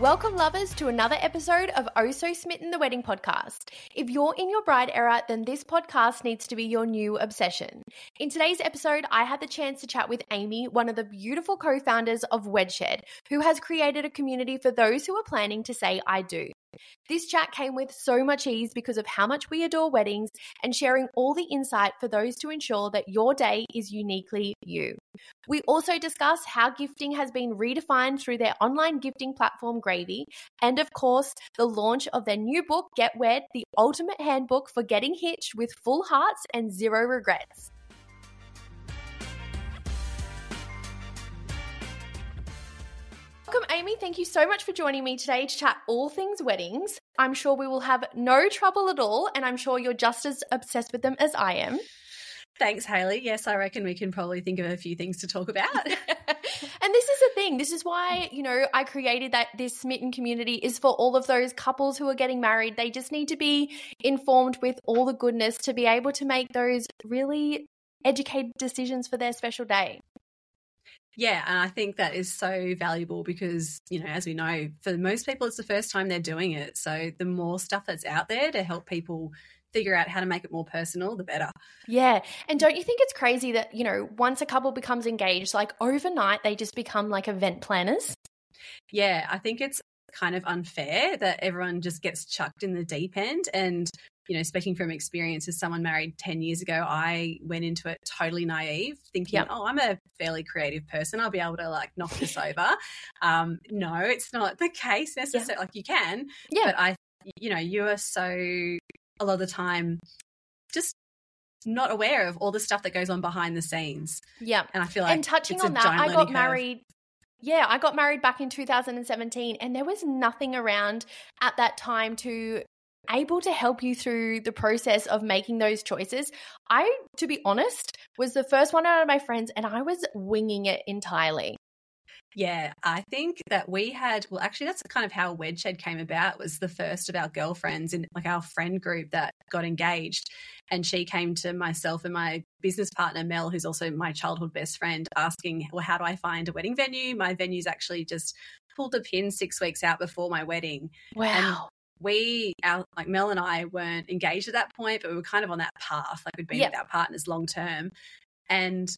Welcome, lovers, to another episode of Oh So Smitten the Wedding Podcast. If you're in your bride era, then this podcast needs to be your new obsession. In today's episode, I had the chance to chat with Amy, one of the beautiful co founders of Wedshed, who has created a community for those who are planning to say I do. This chat came with so much ease because of how much we adore weddings and sharing all the insight for those to ensure that your day is uniquely you. We also discuss how gifting has been redefined through their online gifting platform Gravy, and of course, the launch of their new book, Get Wed, the ultimate handbook for getting hitched with full hearts and zero regrets. Welcome, Amy. Thank you so much for joining me today to chat all things weddings. I'm sure we will have no trouble at all, and I'm sure you're just as obsessed with them as I am. Thanks, Hayley. Yes, I reckon we can probably think of a few things to talk about. and this is the thing. This is why, you know, I created that this smitten community is for all of those couples who are getting married. They just need to be informed with all the goodness to be able to make those really educated decisions for their special day. Yeah, and I think that is so valuable because, you know, as we know, for most people, it's the first time they're doing it. So the more stuff that's out there to help people figure out how to make it more personal, the better. Yeah. And don't you think it's crazy that, you know, once a couple becomes engaged, like overnight, they just become like event planners? Yeah, I think it's kind of unfair that everyone just gets chucked in the deep end. And you know, speaking from experience as someone married 10 years ago, I went into it totally naive, thinking, yep. oh, I'm a fairly creative person. I'll be able to like knock this over. Um, no, it's not the case necessarily. Yeah. Like you can, yeah. but I, you know, you are so a lot of the time just not aware of all the stuff that goes on behind the scenes. Yeah. And I feel like, and touching on that, I got married. Yeah, I got married back in 2017, and there was nothing around at that time to able to help you through the process of making those choices. I, to be honest, was the first one out of my friends and I was winging it entirely. Yeah, I think that we had, well, actually, that's kind of how Wedshed came about. was the first of our girlfriends in like our friend group that got engaged. And she came to myself and my business partner, Mel, who's also my childhood best friend, asking, well, how do I find a wedding venue? My venue's actually just pulled a pin six weeks out before my wedding. Wow we our like Mel and I weren't engaged at that point, but we were kind of on that path. Like we'd been yep. with our partners long term. And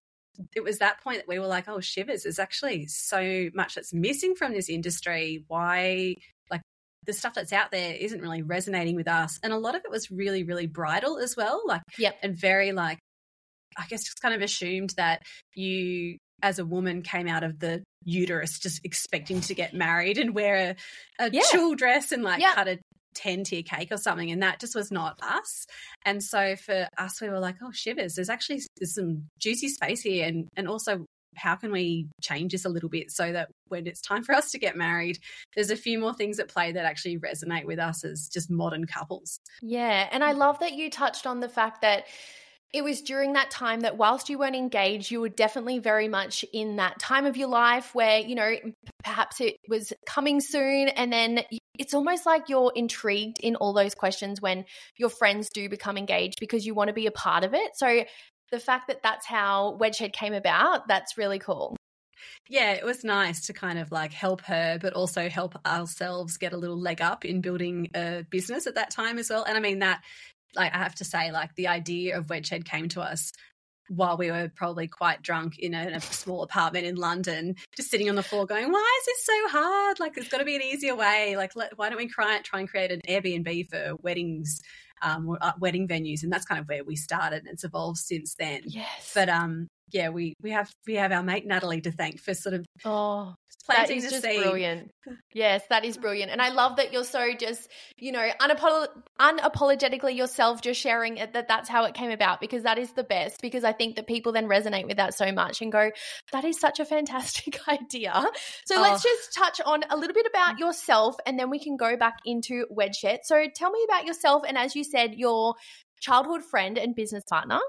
it was that point that we were like, oh, shivers, there's actually so much that's missing from this industry. Why like the stuff that's out there isn't really resonating with us. And a lot of it was really, really bridal as well. Like yep. and very like I guess just kind of assumed that you as a woman came out of the uterus just expecting to get married and wear a, a yeah. chill dress and like yeah. cut a 10 tier cake or something and that just was not us. And so for us we were like oh shivers there's actually there's some juicy space here. And and also how can we change this a little bit so that when it's time for us to get married there's a few more things at play that actually resonate with us as just modern couples. Yeah and i love that you touched on the fact that it was during that time that whilst you weren't engaged, you were definitely very much in that time of your life where, you know, perhaps it was coming soon. And then it's almost like you're intrigued in all those questions when your friends do become engaged because you want to be a part of it. So the fact that that's how Wedshed came about, that's really cool. Yeah, it was nice to kind of like help her, but also help ourselves get a little leg up in building a business at that time as well. And I mean, that like I have to say, like the idea of Wedshed came to us while we were probably quite drunk in a, in a, small apartment in London, just sitting on the floor going, why is this so hard? Like, there's got to be an easier way. Like, let, why don't we try, try and create an Airbnb for weddings, um, uh, wedding venues? And that's kind of where we started. And it's evolved since then. Yes. But um, yeah, we we have we have our mate Natalie to thank for sort of oh that is just seed. brilliant. Yes, that is brilliant, and I love that you're so just you know unapolo- unapologetically yourself, just sharing it that that's how it came about because that is the best. Because I think that people then resonate with that so much and go, that is such a fantastic idea. So oh. let's just touch on a little bit about yourself, and then we can go back into Wedshed. So tell me about yourself, and as you said, your childhood friend and business partner.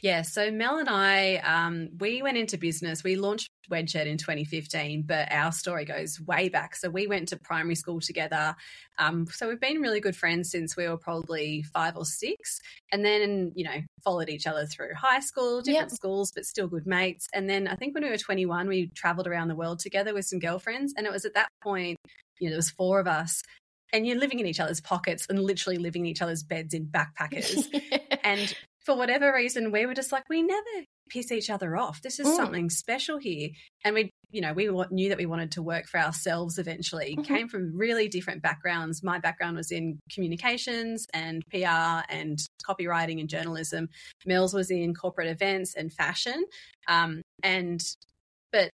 Yeah, so Mel and I, um, we went into business. We launched Wedshed in 2015, but our story goes way back. So we went to primary school together. Um, so we've been really good friends since we were probably five or six, and then you know followed each other through high school, different yep. schools, but still good mates. And then I think when we were 21, we travelled around the world together with some girlfriends, and it was at that point you know, there was four of us and you're living in each other's pockets and literally living in each other's beds in backpackers. and for whatever reason, we were just like, we never piss each other off. This is mm. something special here. And we, you know, we knew that we wanted to work for ourselves eventually. Mm-hmm. Came from really different backgrounds. My background was in communications and PR and copywriting and journalism. Mel's was in corporate events and fashion. Um, and, but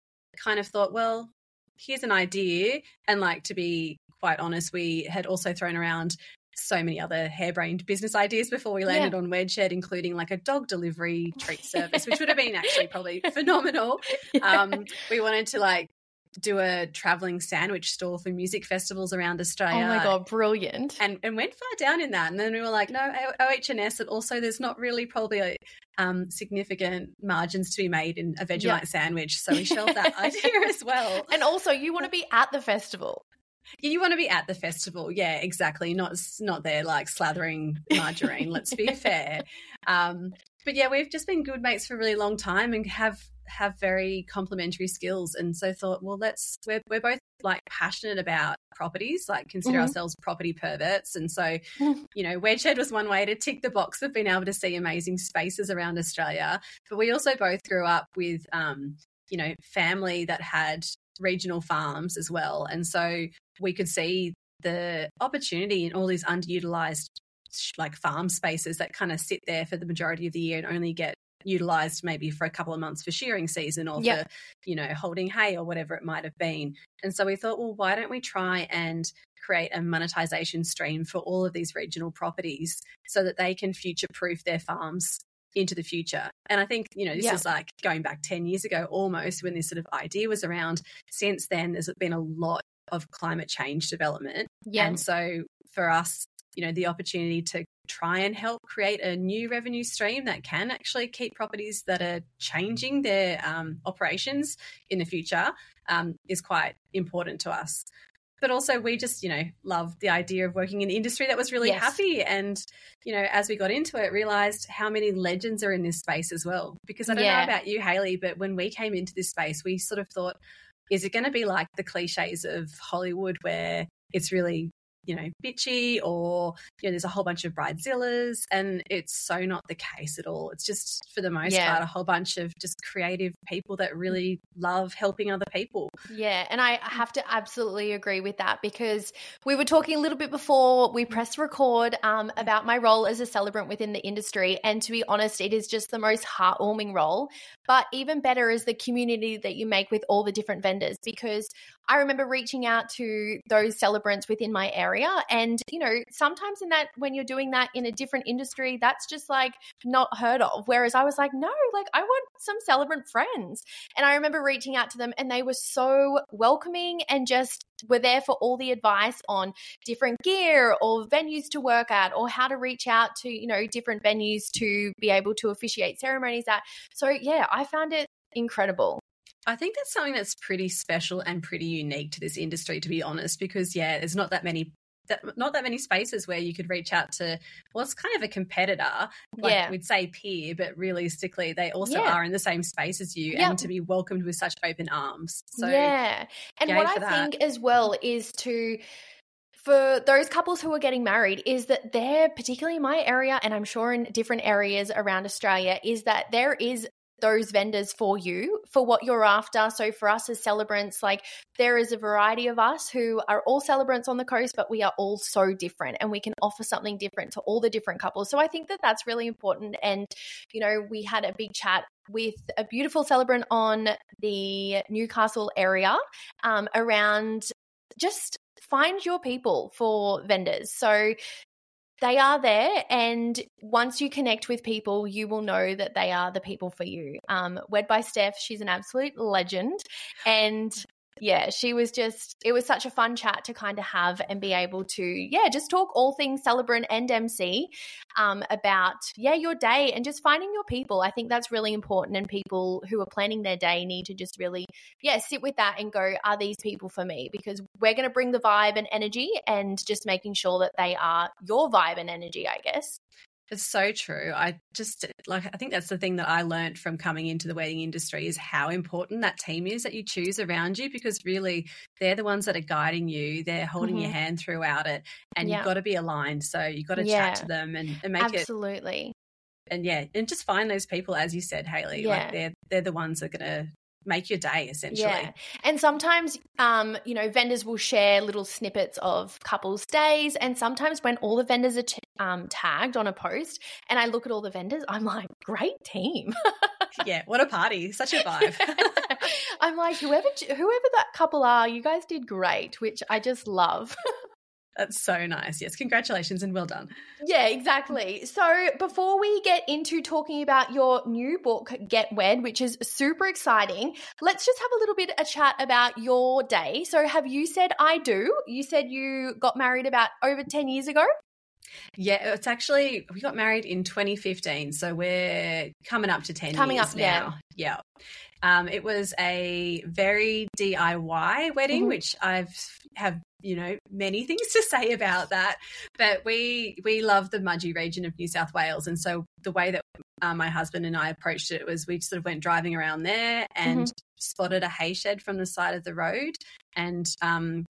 kind of thought, well, here's an idea. And like to be quite honest, we had also thrown around so many other harebrained business ideas before we landed yeah. on Wedshed, including like a dog delivery treat service, which would have been actually probably phenomenal. Yeah. Um, we wanted to like do a traveling sandwich store for music festivals around Australia. Oh my god, brilliant! And and went far down in that, and then we were like, no, OH&S, and also there's not really probably a, um, significant margins to be made in a Vegemite sandwich, so we shelved that idea as well. And also, you want to be at the festival. You want to be at the festival, yeah, exactly. Not not there like slathering margarine. let's be fair. Um, but yeah, we've just been good mates for a really long time and have have very complementary skills. And so thought, well, let's we're we're both like passionate about properties, like consider mm-hmm. ourselves property perverts. And so, mm-hmm. you know, Wedshed was one way to tick the box of being able to see amazing spaces around Australia. But we also both grew up with um, you know, family that had regional farms as well. And so we could see the opportunity in all these underutilized like farm spaces that kind of sit there for the majority of the year and only get utilized maybe for a couple of months for shearing season or yep. for you know holding hay or whatever it might have been and so we thought well why don't we try and create a monetization stream for all of these regional properties so that they can future proof their farms into the future. And I think, you know, this yeah. is like going back 10 years ago almost when this sort of idea was around. Since then, there's been a lot of climate change development. Yeah. And so for us, you know, the opportunity to try and help create a new revenue stream that can actually keep properties that are changing their um, operations in the future um, is quite important to us but also we just you know love the idea of working in an industry that was really yes. happy and you know as we got into it realized how many legends are in this space as well because i don't yeah. know about you Hayley, but when we came into this space we sort of thought is it going to be like the cliches of hollywood where it's really you know, bitchy or, you know, there's a whole bunch of bridezillas and it's so not the case at all. It's just for the most yeah. part a whole bunch of just creative people that really love helping other people. Yeah, and I have to absolutely agree with that because we were talking a little bit before we pressed record um, about my role as a celebrant within the industry and to be honest, it is just the most heartwarming role, but even better is the community that you make with all the different vendors because I remember reaching out to those celebrants within my area. And, you know, sometimes in that, when you're doing that in a different industry, that's just like not heard of. Whereas I was like, no, like I want some celebrant friends. And I remember reaching out to them and they were so welcoming and just were there for all the advice on different gear or venues to work at or how to reach out to, you know, different venues to be able to officiate ceremonies at. So, yeah, I found it incredible. I think that's something that's pretty special and pretty unique to this industry, to be honest, because yeah, there's not that many that, not that many spaces where you could reach out to well it's kind of a competitor like yeah. we'd say peer but realistically they also yeah. are in the same space as you and to be welcomed with such open arms so yeah and what i that. think as well is to for those couples who are getting married is that they're particularly in my area and i'm sure in different areas around australia is that there is those vendors for you for what you're after. So for us as celebrants, like there is a variety of us who are all celebrants on the coast, but we are all so different and we can offer something different to all the different couples. So I think that that's really important. And, you know, we had a big chat with a beautiful celebrant on the Newcastle area um, around just find your people for vendors. So they are there and once you connect with people you will know that they are the people for you. Um, wed by steph she's an absolute legend and yeah, she was just, it was such a fun chat to kind of have and be able to, yeah, just talk all things celebrant and MC um, about, yeah, your day and just finding your people. I think that's really important. And people who are planning their day need to just really, yeah, sit with that and go, are these people for me? Because we're going to bring the vibe and energy and just making sure that they are your vibe and energy, I guess. It's so true. I just like I think that's the thing that I learned from coming into the wedding industry is how important that team is that you choose around you because really they're the ones that are guiding you. They're holding mm-hmm. your hand throughout it and yeah. you've got to be aligned. So you've got to yeah. chat to them and, and make Absolutely. it Absolutely. And yeah, and just find those people as you said, Hayley. Yeah. Like they're they're the ones that are gonna make your day essentially. Yeah. And sometimes um, you know, vendors will share little snippets of couples days and sometimes when all the vendors are t- um, tagged on a post and I look at all the vendors, I'm like, great team. yeah, what a party. Such a vibe. I'm like, whoever whoever that couple are, you guys did great, which I just love. That's so nice. Yes, congratulations and well done. Yeah, exactly. So, before we get into talking about your new book, Get Wed, which is super exciting, let's just have a little bit a chat about your day. So, have you said I do? You said you got married about over 10 years ago? Yeah, it's actually we got married in 2015, so we're coming up to 10 coming years up now. Yeah. yeah. Um, it was a very DIY wedding, mm-hmm. which I've have you know many things to say about that. But we we love the Mudgee region of New South Wales, and so the way that uh, my husband and I approached it was we sort of went driving around there and mm-hmm. spotted a hay shed from the side of the road, and um,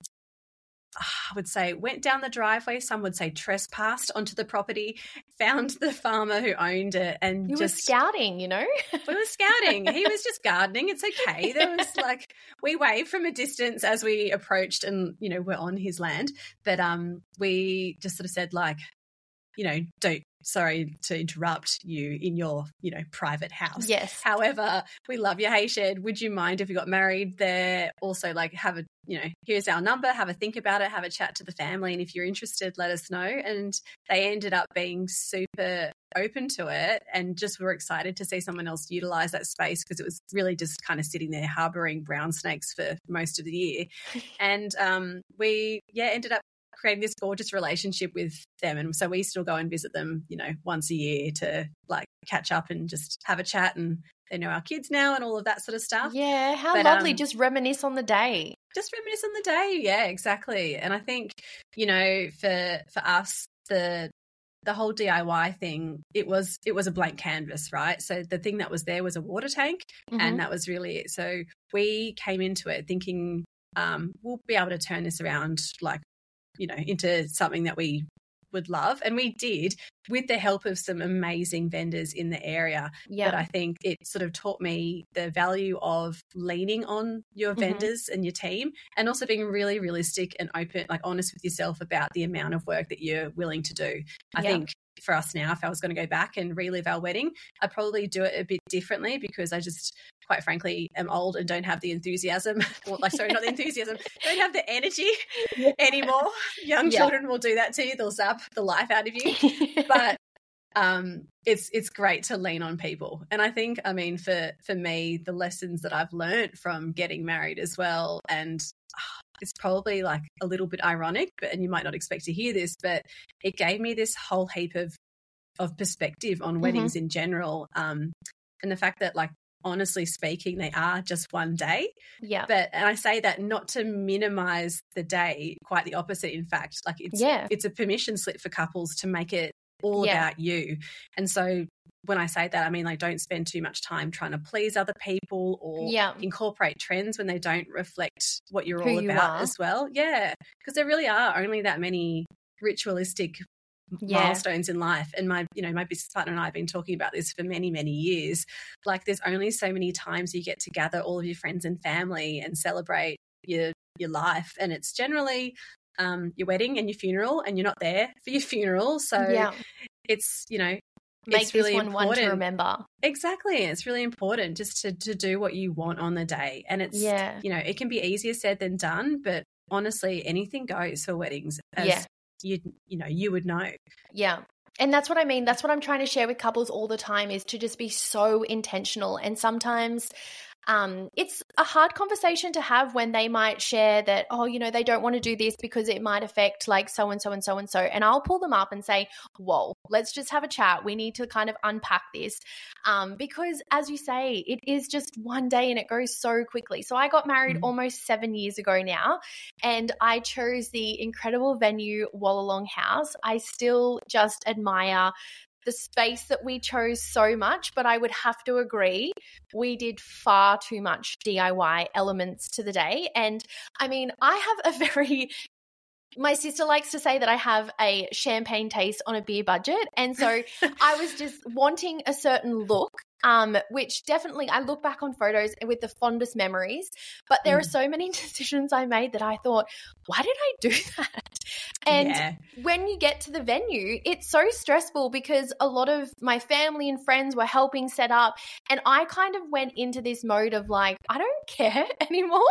I would say went down the driveway. Some would say trespassed onto the property, found the farmer who owned it, and you just were scouting. You know, we were scouting. he was just gardening. It's okay. There was like we waved from a distance as we approached, and you know we're on his land. But um, we just sort of said like, you know, don't sorry to interrupt you in your, you know, private house. Yes. However, we love your hay, shed. Would you mind if you got married there? Also, like, have a, you know, here's our number, have a think about it, have a chat to the family. And if you're interested, let us know. And they ended up being super open to it and just were excited to see someone else utilize that space because it was really just kind of sitting there harboring brown snakes for most of the year. And um, we, yeah, ended up creating this gorgeous relationship with them. And so we still go and visit them, you know, once a year to like catch up and just have a chat. And they know our kids now and all of that sort of stuff. Yeah, how but, lovely. Um, just reminisce on the day. Just reminisce on the day. Yeah, exactly. And I think, you know, for for us, the the whole DIY thing, it was it was a blank canvas, right? So the thing that was there was a water tank, mm-hmm. and that was really it. So we came into it thinking um, we'll be able to turn this around like you know, into something that we would love. And we did with the help of some amazing vendors in the area. Yeah. But I think it sort of taught me the value of leaning on your mm-hmm. vendors and your team and also being really realistic and open, like honest with yourself about the amount of work that you're willing to do. I yeah. think for us now, if I was going to go back and relive our wedding, I'd probably do it a bit differently because I just, quite frankly, am old and don't have the enthusiasm. Well, like, sorry, not the enthusiasm, don't have the energy anymore. Young yeah. children will do that to you; they'll zap the life out of you. but um, it's it's great to lean on people, and I think, I mean, for for me, the lessons that I've learned from getting married as well, and it's probably like a little bit ironic, but and you might not expect to hear this, but it gave me this whole heap of of perspective on mm-hmm. weddings in general. Um, and the fact that like honestly speaking, they are just one day. Yeah. But and I say that not to minimize the day, quite the opposite. In fact, like it's yeah. it's a permission slip for couples to make it all yeah. about you. And so when I say that, I mean like don't spend too much time trying to please other people or yeah. incorporate trends when they don't reflect what you're Who all you about are. as well. Yeah, because there really are only that many ritualistic yeah. milestones in life and my you know my business partner and I have been talking about this for many many years like there's only so many times you get to gather all of your friends and family and celebrate your your life and it's generally um, your wedding and your funeral and you're not there for your funeral so yeah. it's you know make it's really one important. one to remember. Exactly. It's really important just to, to do what you want on the day. And it's, yeah. you know, it can be easier said than done, but honestly, anything goes for weddings. As yeah. you, you know, you would know. Yeah. And that's what I mean. That's what I'm trying to share with couples all the time is to just be so intentional. And sometimes um, it's a hard conversation to have when they might share that, oh, you know, they don't want to do this because it might affect like so and so and so and so. And I'll pull them up and say, whoa, let's just have a chat. We need to kind of unpack this. Um, because as you say, it is just one day and it goes so quickly. So I got married mm-hmm. almost seven years ago now, and I chose the incredible venue, Wallalong House. I still just admire the space that we chose so much, but I would have to agree we did far too much DIY elements to the day. And I mean, I have a very my sister likes to say that I have a champagne taste on a beer budget. And so I was just wanting a certain look um, which definitely I look back on photos with the fondest memories. But there mm. are so many decisions I made that I thought, why did I do that? And yeah. when you get to the venue, it's so stressful because a lot of my family and friends were helping set up. And I kind of went into this mode of like, I don't care anymore.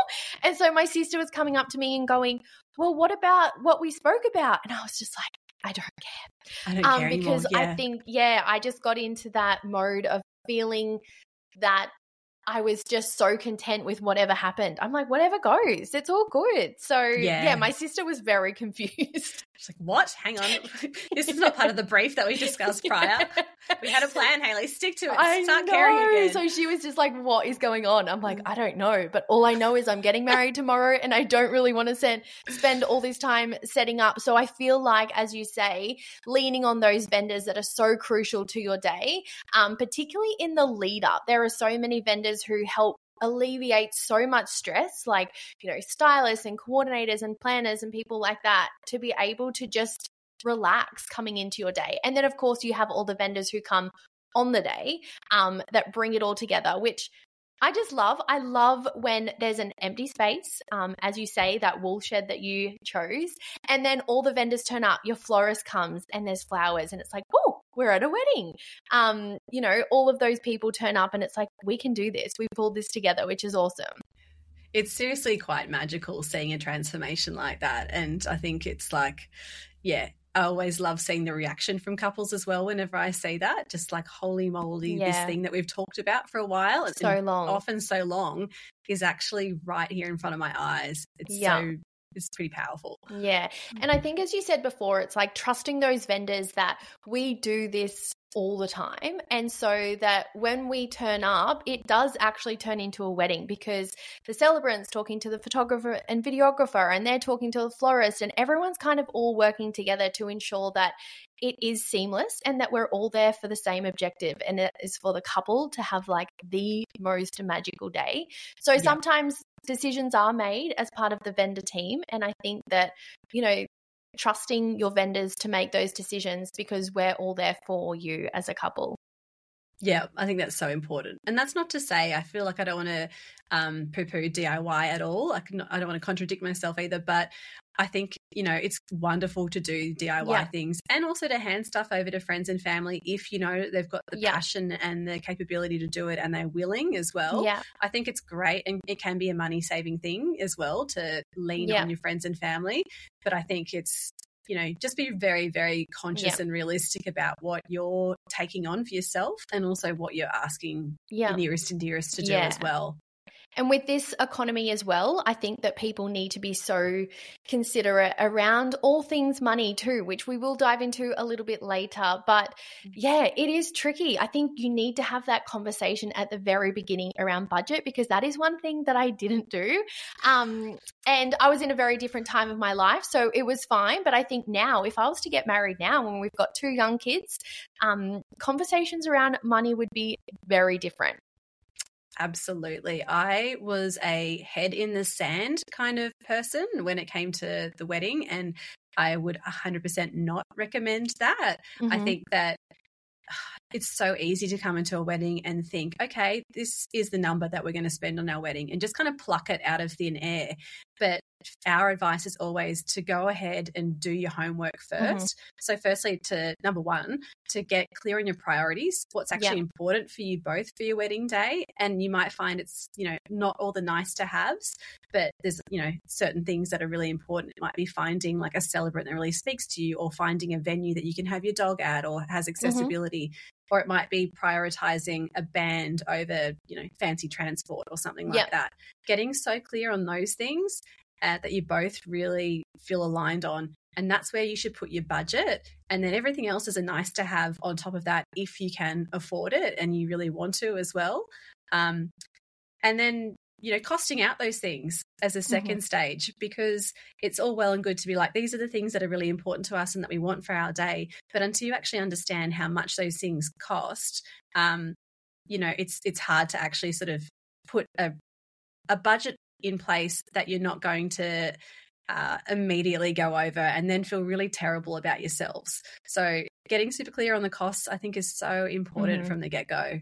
And so my sister was coming up to me and going, well, what about what we spoke about? And I was just like, I don't care. I don't um, care because anymore. Yeah. I think, yeah, I just got into that mode of feeling that I was just so content with whatever happened. I'm like, whatever goes, it's all good. So yeah, yeah my sister was very confused. She's like, what? Hang on. this is not part of the brief that we discussed prior. We had a plan, Hayley. Stick to it. I Start know. caring again. So she was just like, what is going on? I'm like, I don't know. But all I know is I'm getting married tomorrow and I don't really want to send, spend all this time setting up. So I feel like, as you say, leaning on those vendors that are so crucial to your day, um, particularly in the lead up. There are so many vendors who help alleviate so much stress, like, you know, stylists and coordinators and planners and people like that, to be able to just relax coming into your day. And then, of course, you have all the vendors who come on the day um, that bring it all together, which I just love. I love when there's an empty space, um, as you say, that wool shed that you chose, and then all the vendors turn up. Your florist comes and there's flowers, and it's like, oh, we're at a wedding. Um, you know, all of those people turn up, and it's like, we can do this. We pulled this together, which is awesome. It's seriously quite magical seeing a transformation like that. And I think it's like, yeah, I always love seeing the reaction from couples as well whenever I see that. Just like, holy moly, yeah. this thing that we've talked about for a while, it's so long, often so long, is actually right here in front of my eyes. It's yeah. so it's pretty powerful. Yeah. And I mm. think, as you said before, it's like trusting those vendors that we do this all the time. And so that when we turn up, it does actually turn into a wedding because the celebrant's talking to the photographer and videographer, and they're talking to the florist, and everyone's kind of all working together to ensure that it is seamless and that we're all there for the same objective. And it is for the couple to have like the most magical day. So yeah. sometimes decisions are made as part of the vendor team. And I think that, you know, trusting your vendors to make those decisions because we're all there for you as a couple. Yeah, I think that's so important. And that's not to say I feel like I don't want to um, poo poo DIY at all. I, can, I don't want to contradict myself either, but I think, you know, it's wonderful to do DIY yeah. things and also to hand stuff over to friends and family if you know they've got the yeah. passion and the capability to do it and they're willing as well. Yeah. I think it's great and it can be a money saving thing as well to lean yeah. on your friends and family. But I think it's you know, just be very, very conscious and realistic about what you're taking on for yourself and also what you're asking yeah. the nearest and dearest to do as well. And with this economy as well, I think that people need to be so considerate around all things money too, which we will dive into a little bit later. But yeah, it is tricky. I think you need to have that conversation at the very beginning around budget because that is one thing that I didn't do. Um, and I was in a very different time of my life, so it was fine. But I think now, if I was to get married now when we've got two young kids, um, conversations around money would be very different. Absolutely. I was a head in the sand kind of person when it came to the wedding, and I would 100% not recommend that. Mm-hmm. I think that it's so easy to come into a wedding and think, okay, this is the number that we're going to spend on our wedding and just kind of pluck it out of thin air. But our advice is always to go ahead and do your homework 1st mm-hmm. So, firstly, to number one, to get clear on your priorities, what's actually yep. important for you both for your wedding day. And you might find it's, you know, not all the nice to haves, but there's, you know, certain things that are really important. It might be finding like a celebrant that really speaks to you or finding a venue that you can have your dog at or has mm-hmm. accessibility. Mm-hmm or it might be prioritizing a band over you know fancy transport or something like yep. that. Getting so clear on those things uh, that you both really feel aligned on and that's where you should put your budget. And then everything else is a nice to have on top of that if you can afford it and you really want to as well. Um, and then you know, costing out those things as a 2nd mm-hmm. stage because it's all well and good to be like, these are the things that are really important to us and that we want for our day. But until you actually understand how much those things cost, um, you know, it's it's hard to actually sort of put a a budget in place that you're not going to uh, immediately go over and then feel really terrible about yourselves. So, getting super clear on the costs, I think, is so important mm-hmm. from the get go.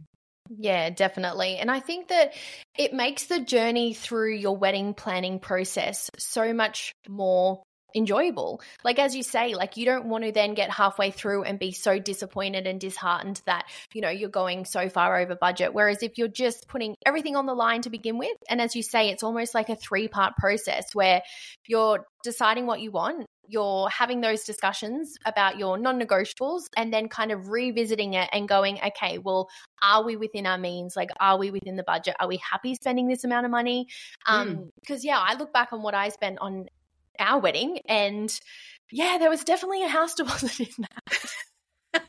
Yeah, definitely. And I think that it makes the journey through your wedding planning process so much more enjoyable. Like as you say, like you don't want to then get halfway through and be so disappointed and disheartened that, you know, you're going so far over budget. Whereas if you're just putting everything on the line to begin with, and as you say, it's almost like a three-part process where you're deciding what you want, you're having those discussions about your non-negotiables and then kind of revisiting it and going, okay, well, are we within our means? Like, are we within the budget? Are we happy spending this amount of money? Um, because mm. yeah, I look back on what I spent on our wedding. And yeah, there was definitely a house deposit in that.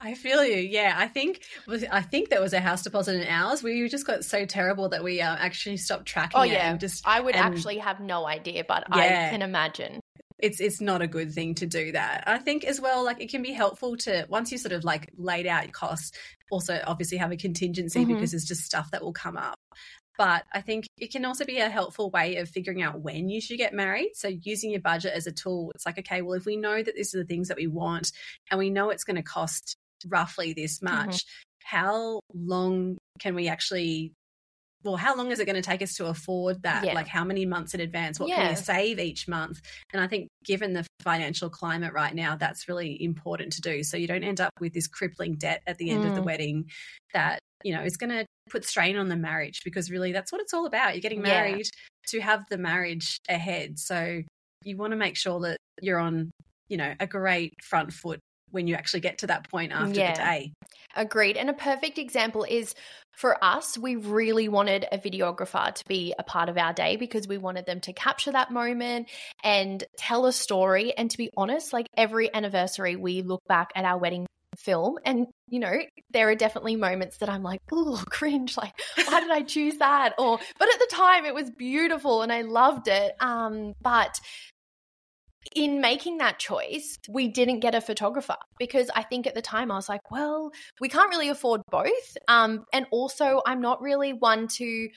I feel you. Yeah, I think I think there was a house deposit in ours. We just got so terrible that we uh, actually stopped tracking. Oh yeah, just I would and, actually have no idea, but yeah, I can imagine. It's it's not a good thing to do that. I think as well, like it can be helpful to once you sort of like laid out your costs, also obviously have a contingency mm-hmm. because there's just stuff that will come up. But I think it can also be a helpful way of figuring out when you should get married. So, using your budget as a tool, it's like, okay, well, if we know that these are the things that we want and we know it's going to cost roughly this mm-hmm. much, mm-hmm. how long can we actually well, how long is it going to take us to afford that? Yeah. Like, how many months in advance? What yeah. can we save each month? And I think, given the financial climate right now, that's really important to do. So you don't end up with this crippling debt at the end mm. of the mm. wedding that, you know, is going to put strain on the marriage because really that's what it's all about. You're getting married yeah. to have the marriage ahead. So you want to make sure that you're on, you know, a great front foot when you actually get to that point after the day. Agreed. And a perfect example is for us, we really wanted a videographer to be a part of our day because we wanted them to capture that moment and tell a story. And to be honest, like every anniversary, we look back at our wedding film and you know there are definitely moments that i'm like oh cringe like why did i choose that or but at the time it was beautiful and i loved it um but in making that choice, we didn't get a photographer because I think at the time I was like, well, we can't really afford both. Um, and also, I'm not really one to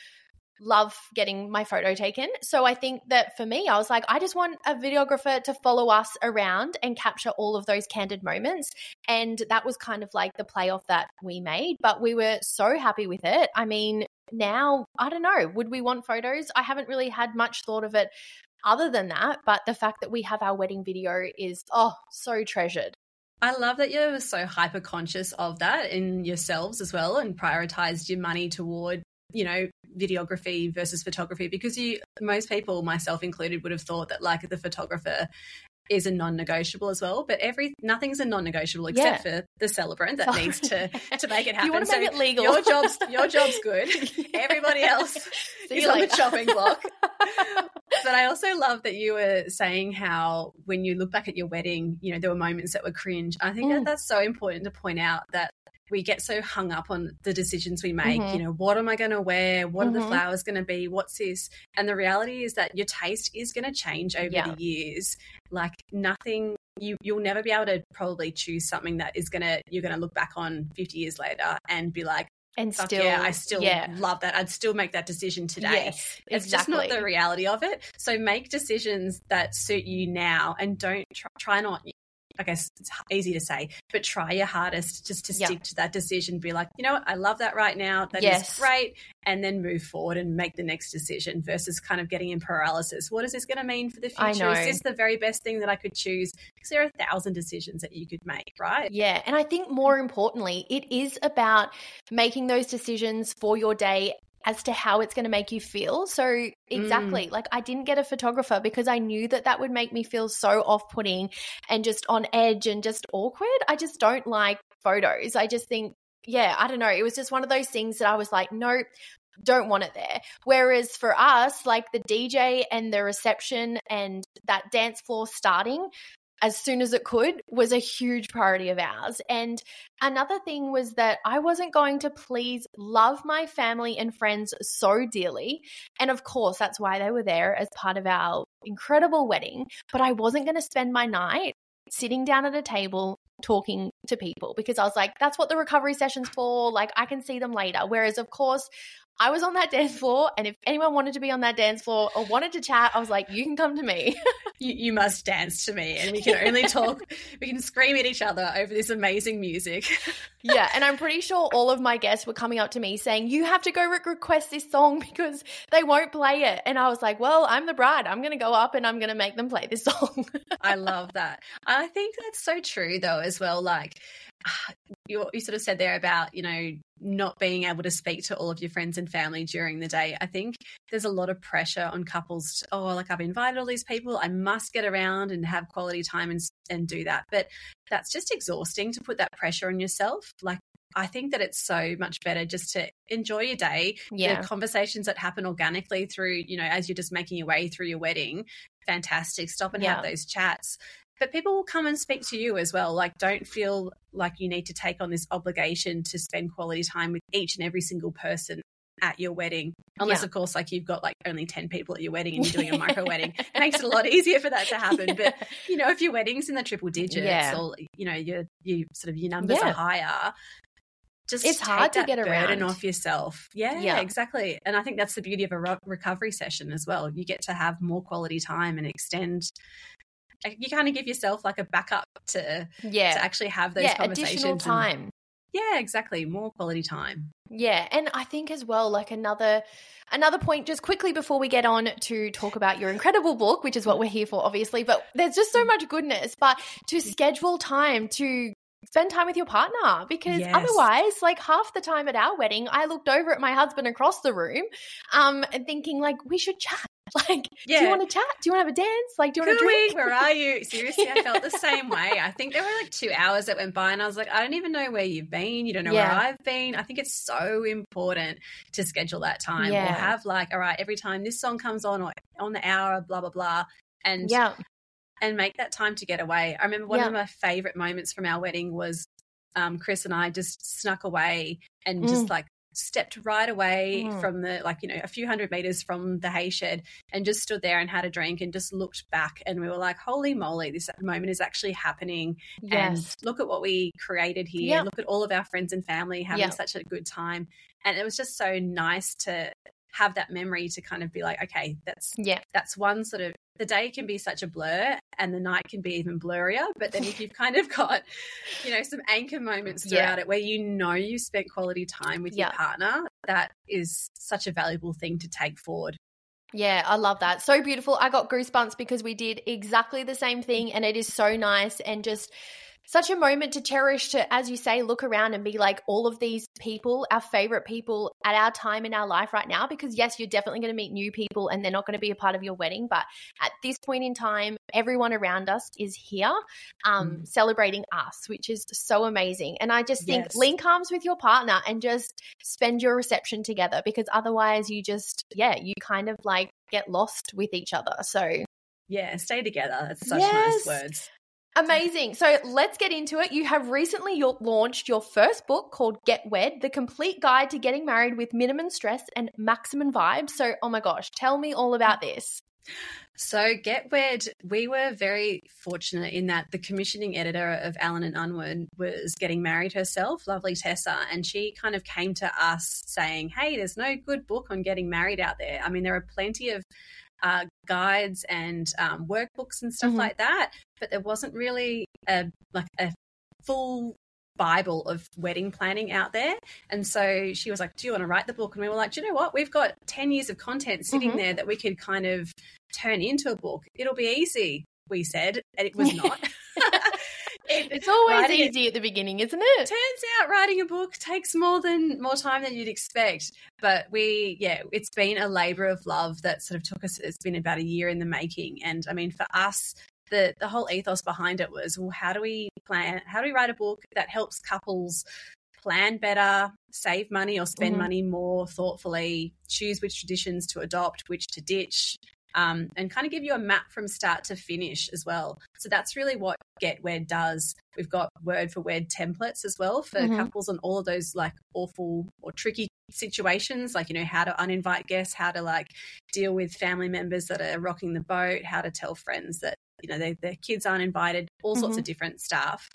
love getting my photo taken. So I think that for me, I was like, I just want a videographer to follow us around and capture all of those candid moments. And that was kind of like the playoff that we made, but we were so happy with it. I mean, now, I don't know, would we want photos? I haven't really had much thought of it other than that, but the fact that we have our wedding video is, oh, so treasured. I love that you're so hyper conscious of that in yourselves as well and prioritized your money toward you know videography versus photography because you most people myself included would have thought that like the photographer is a non-negotiable as well. But every nothing's a non-negotiable except yeah. for the celebrant that needs to to make it happen. you want to so make it legal. Your job's your job's good. Everybody else is on the chopping block. but I also love that you were saying how when you look back at your wedding, you know, there were moments that were cringe. I think mm. that that's so important to point out that we get so hung up on the decisions we make. Mm-hmm. You know, what am I going to wear? What mm-hmm. are the mm-hmm. flowers going to be? What's this? And the reality is that your taste is going to change over yeah. the years. Like nothing you you'll never be able to probably choose something that is gonna you're gonna look back on 50 years later and be like and still yeah i still yeah. love that i'd still make that decision today yes, it's exactly. just not the reality of it so make decisions that suit you now and don't try, try not I guess it's easy to say, but try your hardest just to stick to that decision. Be like, you know what, I love that right now. That yes. is great. And then move forward and make the next decision versus kind of getting in paralysis. What is this going to mean for the future? Is this the very best thing that I could choose? Because there are a thousand decisions that you could make, right? Yeah. And I think more importantly, it is about making those decisions for your day as to how it's going to make you feel. So, exactly, mm. like I didn't get a photographer because I knew that that would make me feel so off putting and just on edge and just awkward. I just don't like photos. I just think, yeah, I don't know. It was just one of those things that I was like, nope, don't want it there. Whereas for us, like the DJ and the reception and that dance floor starting, as soon as it could was a huge priority of ours. And another thing was that I wasn't going to please love my family and friends so dearly. And of course, that's why they were there as part of our incredible wedding. But I wasn't going to spend my night sitting down at a table talking to people because I was like, that's what the recovery session's for. Like, I can see them later. Whereas, of course, I was on that dance floor, and if anyone wanted to be on that dance floor or wanted to chat, I was like, you can come to me. you, you, must dance to me, and we can only talk, we can scream at each other over this amazing music. yeah, and I'm pretty sure all of my guests were coming up to me saying, you have to go re- request this song because they won't play it. And I was like, well, I'm the bride. I'm going to go up and I'm going to make them play this song. I love that. I think that's so true, though, as well. Like, you, you sort of said there about you know not being able to speak to all of your friends and family during the day i think there's a lot of pressure on couples to, oh like i've invited all these people i must get around and have quality time and, and do that but that's just exhausting to put that pressure on yourself like I think that it's so much better just to enjoy your day. Yeah. The conversations that happen organically through, you know, as you're just making your way through your wedding, fantastic. Stop and yeah. have those chats but people will come and speak to you as well. Like, don't feel like you need to take on this obligation to spend quality time with each and every single person at your wedding. Unless, yeah. of course, like you've got like only 10 people at your wedding and you're doing a micro wedding. It makes it a lot easier for that to happen. Yeah. But, you know, if your wedding's in the triple digits yeah. or, you know, your, you sort of your numbers are higher, just it's hard to get a burden off yourself. Yeah, yeah, exactly. And I think that's the beauty of a re- recovery session as well. You get to have more quality time and extend you kind of give yourself like a backup to yeah to actually have those yeah, conversations. Additional time. And, yeah, exactly. More quality time. Yeah, and I think as well, like another another point, just quickly before we get on to talk about your incredible book, which is what we're here for, obviously. But there's just so much goodness. But to schedule time to spend time with your partner because yes. otherwise like half the time at our wedding i looked over at my husband across the room um and thinking like we should chat Like, yeah. do you want to chat? Do you want to have a dance? Like, do you want to drink? Where are you? Seriously, I felt the same way. I think there were like two hours that went by, and I was like, I don't even know where you've been. You don't know yeah. where I've been. I think it's so important to schedule that time yeah. or have like, all right, every time this song comes on or on the hour, blah blah blah, and yeah, and make that time to get away. I remember one yeah. of my favorite moments from our wedding was um, Chris and I just snuck away and mm. just like stepped right away mm. from the like you know a few hundred meters from the hay shed and just stood there and had a drink and just looked back and we were like holy moly this moment is actually happening yes. and look at what we created here yep. look at all of our friends and family having yep. such a good time and it was just so nice to have that memory to kind of be like okay that's yeah that's one sort of the day can be such a blur and the night can be even blurrier. But then if you've kind of got, you know, some anchor moments throughout yeah. it where you know you spent quality time with yeah. your partner, that is such a valuable thing to take forward. Yeah, I love that. So beautiful. I got goosebumps because we did exactly the same thing and it is so nice and just such a moment to cherish to as you say look around and be like all of these people our favorite people at our time in our life right now because yes you're definitely going to meet new people and they're not going to be a part of your wedding but at this point in time everyone around us is here um, mm. celebrating us which is so amazing and i just think yes. link arms with your partner and just spend your reception together because otherwise you just yeah you kind of like get lost with each other so yeah, stay together. That's such yes. nice words. Amazing. So let's get into it. You have recently launched your first book called Get Wed, the complete guide to getting married with minimum stress and maximum vibes. So, oh my gosh, tell me all about this. So, Get Wed, we were very fortunate in that the commissioning editor of Allen and Unwin was getting married herself, lovely Tessa, and she kind of came to us saying, Hey, there's no good book on getting married out there. I mean, there are plenty of uh, guides and um, workbooks and stuff mm-hmm. like that, but there wasn't really a like a full Bible of wedding planning out there. And so she was like, Do you want to write the book? And we were like, Do you know what? We've got 10 years of content sitting mm-hmm. there that we could kind of turn into a book. It'll be easy, we said. And it was not. it, it's always easy it, at the beginning, isn't it? Turns out writing a book takes more than more time than you'd expect. But we, yeah, it's been a labor of love that sort of took us. It's been about a year in the making, and I mean, for us, the the whole ethos behind it was, well, how do we plan? How do we write a book that helps couples plan better, save money or spend mm-hmm. money more thoughtfully, choose which traditions to adopt, which to ditch, um, and kind of give you a map from start to finish as well. So that's really what Get Wed does. We've got word for word templates as well for mm-hmm. couples on all of those like awful or tricky situations like you know how to uninvite guests how to like deal with family members that are rocking the boat how to tell friends that you know they, their kids aren't invited all sorts mm-hmm. of different stuff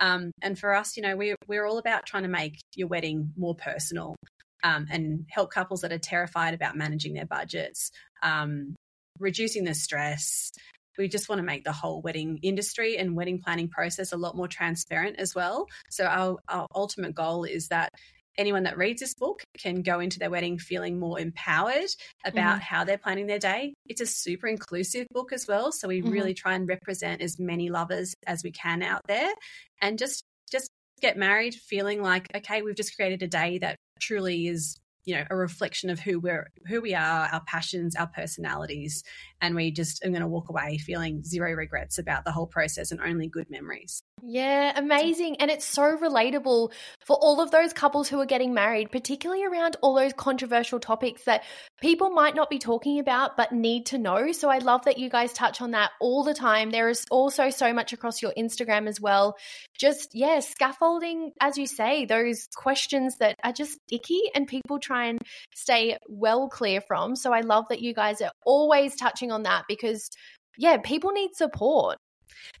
um, and for us you know we, we're all about trying to make your wedding more personal um, and help couples that are terrified about managing their budgets um, reducing the stress we just want to make the whole wedding industry and wedding planning process a lot more transparent as well. So our, our ultimate goal is that anyone that reads this book can go into their wedding feeling more empowered about mm. how they're planning their day. It's a super inclusive book as well, so we mm-hmm. really try and represent as many lovers as we can out there and just just get married feeling like okay, we've just created a day that truly is you know a reflection of who we're who we are our passions our personalities and we just are going to walk away feeling zero regrets about the whole process and only good memories yeah, amazing. And it's so relatable for all of those couples who are getting married, particularly around all those controversial topics that people might not be talking about but need to know. So I love that you guys touch on that all the time. There is also so much across your Instagram as well. Just, yeah, scaffolding, as you say, those questions that are just icky and people try and stay well clear from. So I love that you guys are always touching on that because yeah, people need support.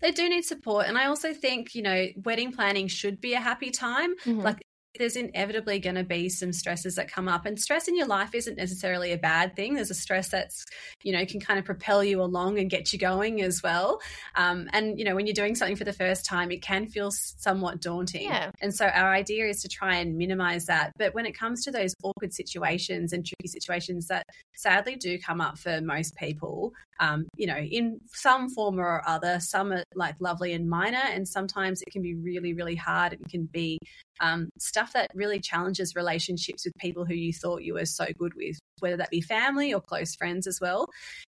They do need support. And I also think, you know, wedding planning should be a happy time. Mm-hmm. Like there's inevitably going to be some stresses that come up and stress in your life isn't necessarily a bad thing. There's a stress that's you know can kind of propel you along and get you going as well. Um, and you know when you're doing something for the first time it can feel somewhat daunting. Yeah. and so our idea is to try and minimize that. But when it comes to those awkward situations and tricky situations that sadly do come up for most people um, you know in some form or other some are like lovely and minor and sometimes it can be really really hard and can be um, stuff that really challenges relationships with people who you thought you were so good with, whether that be family or close friends as well.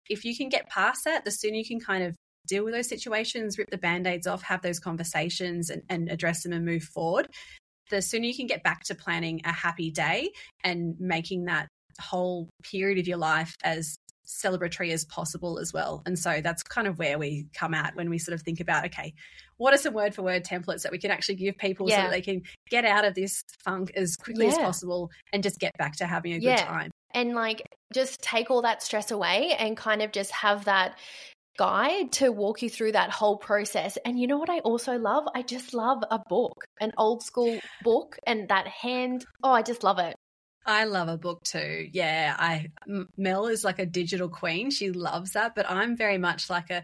If you can get past that, the sooner you can kind of deal with those situations, rip the band aids off, have those conversations and, and address them and move forward, the sooner you can get back to planning a happy day and making that whole period of your life as celebratory as possible as well. And so that's kind of where we come at when we sort of think about okay, what are some word for word templates that we can actually give people yeah. so that they can get out of this funk as quickly yeah. as possible and just get back to having a good yeah. time. And like just take all that stress away and kind of just have that guide to walk you through that whole process. And you know what I also love? I just love a book, an old school book and that hand. Oh, I just love it. I love a book too. Yeah, I Mel is like a digital queen. She loves that, but I'm very much like a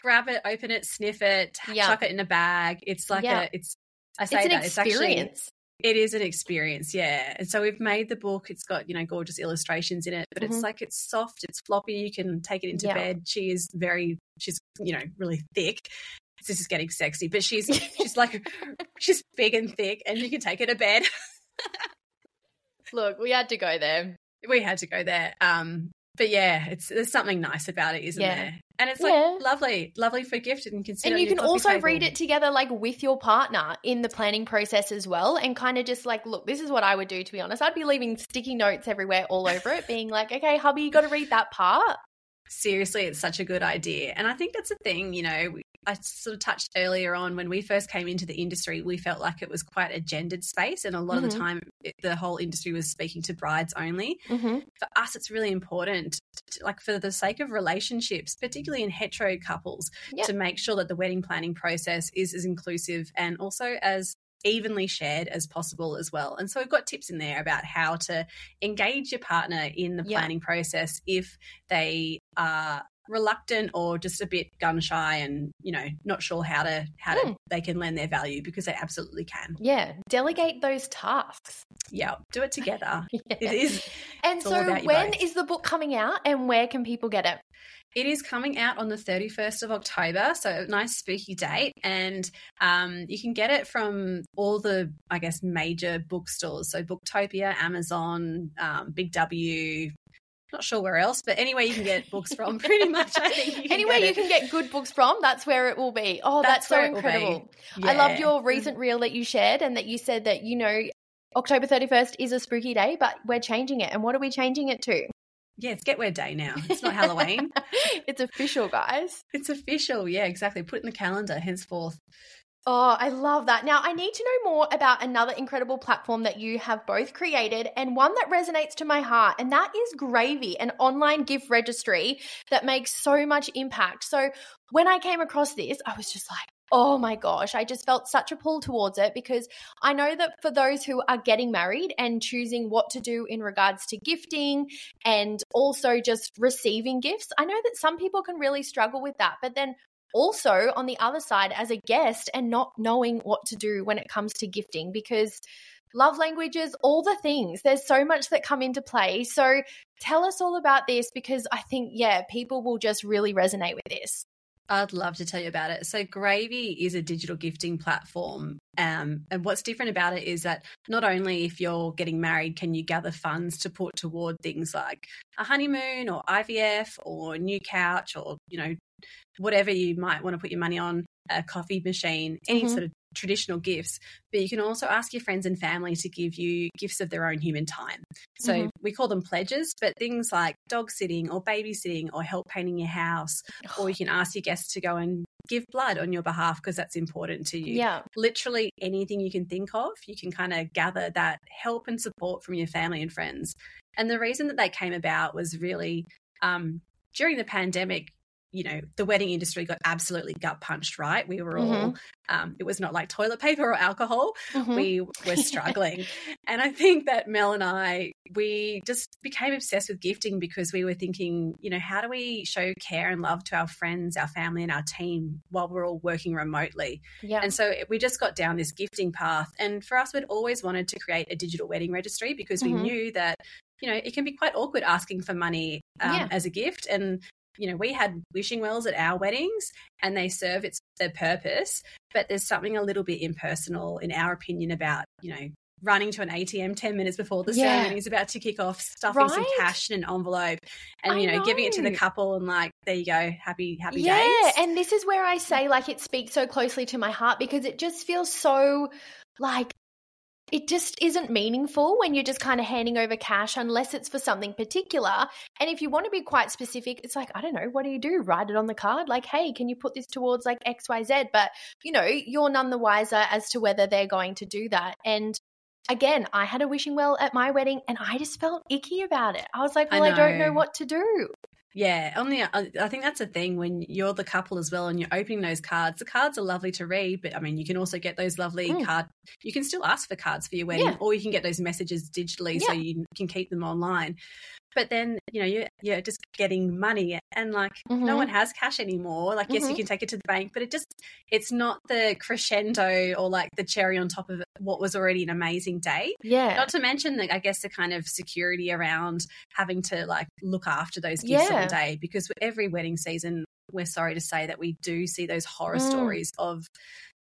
grab it, open it, sniff it, yeah. chuck it in a bag. It's like yeah. a it's I say it's that experience. it's actually an experience. it is an experience, yeah. And so we've made the book. It's got, you know, gorgeous illustrations in it, but mm-hmm. it's like it's soft, it's floppy. You can take it into yeah. bed. She is very, she's, you know, really thick. This is getting sexy, but she's, she's like, she's big and thick and you can take her to bed. Look, we had to go there. We had to go there. Um, but yeah, it's there's something nice about it, isn't yeah. there? And it's like yeah. lovely, lovely for gifted and consider. And you can also table. read it together, like with your partner in the planning process as well, and kind of just like, look, this is what I would do. To be honest, I'd be leaving sticky notes everywhere, all over it, being like, okay, hubby, you got to read that part. Seriously, it's such a good idea, and I think that's a thing. You know, I sort of touched earlier on when we first came into the industry, we felt like it was quite a gendered space. And a lot mm-hmm. of the mm-hmm. time, it, the whole industry was speaking to brides only. Mm-hmm. For us, it's really important, to, like for the sake of relationships, particularly in hetero couples, yep. to make sure that the wedding planning process is as inclusive and also as evenly shared as possible as well. And so we've got tips in there about how to engage your partner in the planning process if they are reluctant or just a bit gun shy and you know not sure how to how to hmm. they can lend their value because they absolutely can yeah delegate those tasks yeah do it together yeah. it is and so when is the book coming out and where can people get it it is coming out on the 31st of October, so a nice spooky date. And um, you can get it from all the, I guess, major bookstores. So Booktopia, Amazon, um, Big W, not sure where else, but anywhere you can get books from, pretty much. I think you anywhere you can get good books from, that's where it will be. Oh, that's, that's so incredible! Yeah. I loved your recent reel that you shared, and that you said that you know October thirty first is a spooky day, but we're changing it. And what are we changing it to? yeah, it's Get Weird Day now. It's not Halloween. it's official, guys. It's official. Yeah, exactly. Put it in the calendar henceforth. Oh, I love that. Now, I need to know more about another incredible platform that you have both created and one that resonates to my heart, and that is Gravy, an online gift registry that makes so much impact. So, when I came across this, I was just like, oh my gosh, I just felt such a pull towards it because I know that for those who are getting married and choosing what to do in regards to gifting and also just receiving gifts, I know that some people can really struggle with that. But then also on the other side as a guest and not knowing what to do when it comes to gifting because love languages, all the things. There's so much that come into play. So tell us all about this because I think, yeah, people will just really resonate with this. I'd love to tell you about it. So, Gravy is a digital gifting platform. Um, and what's different about it is that not only if you're getting married can you gather funds to put toward things like a honeymoon or IVF or a new couch or, you know, whatever you might want to put your money on, a coffee machine, any mm-hmm. sort of traditional gifts, but you can also ask your friends and family to give you gifts of their own human time. So mm-hmm. we call them pledges, but things like dog sitting or babysitting or help painting your house, or you can ask your guests to go and give blood on your behalf because that's important to you. Yeah. Literally anything you can think of, you can kind of gather that help and support from your family and friends. And the reason that they came about was really um, during the pandemic, you know, the wedding industry got absolutely gut punched, right? We were mm-hmm. all, um, it was not like toilet paper or alcohol. Mm-hmm. We were struggling. and I think that Mel and I, we just became obsessed with gifting because we were thinking, you know, how do we show care and love to our friends, our family, and our team while we're all working remotely? Yeah. And so we just got down this gifting path. And for us, we'd always wanted to create a digital wedding registry because we mm-hmm. knew that you know, it can be quite awkward asking for money um, yeah. as a gift. And you know, we had wishing wells at our weddings and they serve its their purpose, but there's something a little bit impersonal in our opinion about, you know, running to an ATM 10 minutes before the yeah. ceremony is about to kick off, stuffing right? some cash in an envelope and, you know, know, giving it to the couple and like, there you go, happy, happy yeah, days. Yeah. And this is where I say, like, it speaks so closely to my heart because it just feels so like it just isn't meaningful when you're just kind of handing over cash unless it's for something particular. And if you want to be quite specific, it's like, I don't know, what do you do? Write it on the card? Like, hey, can you put this towards like XYZ? But, you know, you're none the wiser as to whether they're going to do that. And again, I had a wishing well at my wedding and I just felt icky about it. I was like, well, I, I don't know what to do. Yeah, on the I think that's a thing when you're the couple as well and you're opening those cards. The cards are lovely to read, but I mean, you can also get those lovely mm. card. You can still ask for cards for your wedding, yeah. or you can get those messages digitally yeah. so you can keep them online but then you know you're, you're just getting money and like mm-hmm. no one has cash anymore like yes mm-hmm. you can take it to the bank but it just it's not the crescendo or like the cherry on top of what was already an amazing day yeah not to mention that i guess the kind of security around having to like look after those gifts yeah. all day because every wedding season we're sorry to say that we do see those horror mm. stories of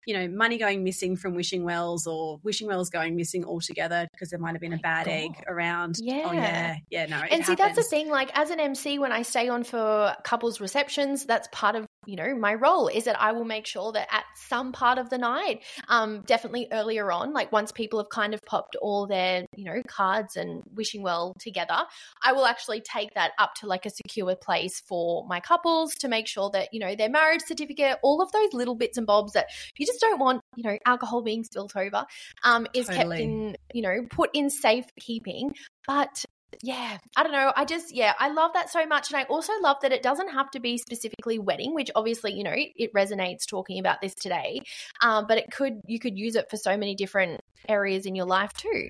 you know, money going missing from wishing wells or wishing wells going missing altogether because there might have been a bad God. egg around. Yeah. Oh, yeah. Yeah. No. And see, happens. that's the thing. Like, as an MC, when I stay on for couples receptions, that's part of you know my role is that i will make sure that at some part of the night um definitely earlier on like once people have kind of popped all their you know cards and wishing well together i will actually take that up to like a secure place for my couples to make sure that you know their marriage certificate all of those little bits and bobs that you just don't want you know alcohol being spilt over um is totally. kept in you know put in safe keeping but yeah, I don't know. I just, yeah, I love that so much. And I also love that it doesn't have to be specifically wedding, which obviously, you know, it resonates talking about this today. Um, but it could, you could use it for so many different areas in your life too.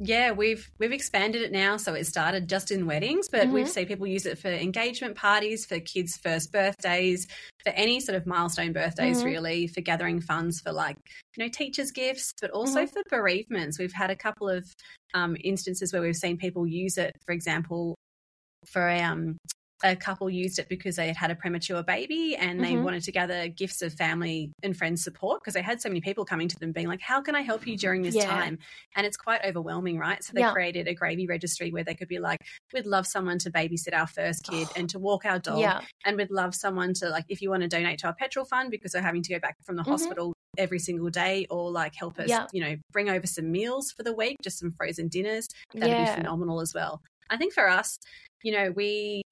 Yeah, we've we've expanded it now, so it started just in weddings, but mm-hmm. we've seen people use it for engagement parties, for kids' first birthdays, for any sort of milestone birthdays, mm-hmm. really, for gathering funds for like you know teachers' gifts, but also mm-hmm. for bereavements. We've had a couple of um, instances where we've seen people use it, for example, for um, a couple used it because they had had a premature baby and they mm-hmm. wanted to gather gifts of family and friends support because they had so many people coming to them being like how can i help you during this yeah. time and it's quite overwhelming right so they yeah. created a gravy registry where they could be like we'd love someone to babysit our first kid and to walk our dog yeah. and we'd love someone to like if you want to donate to our petrol fund because they're having to go back from the mm-hmm. hospital every single day or like help us you know bring over some meals for the week just some frozen dinners that'd be phenomenal as well I think for us, you know, we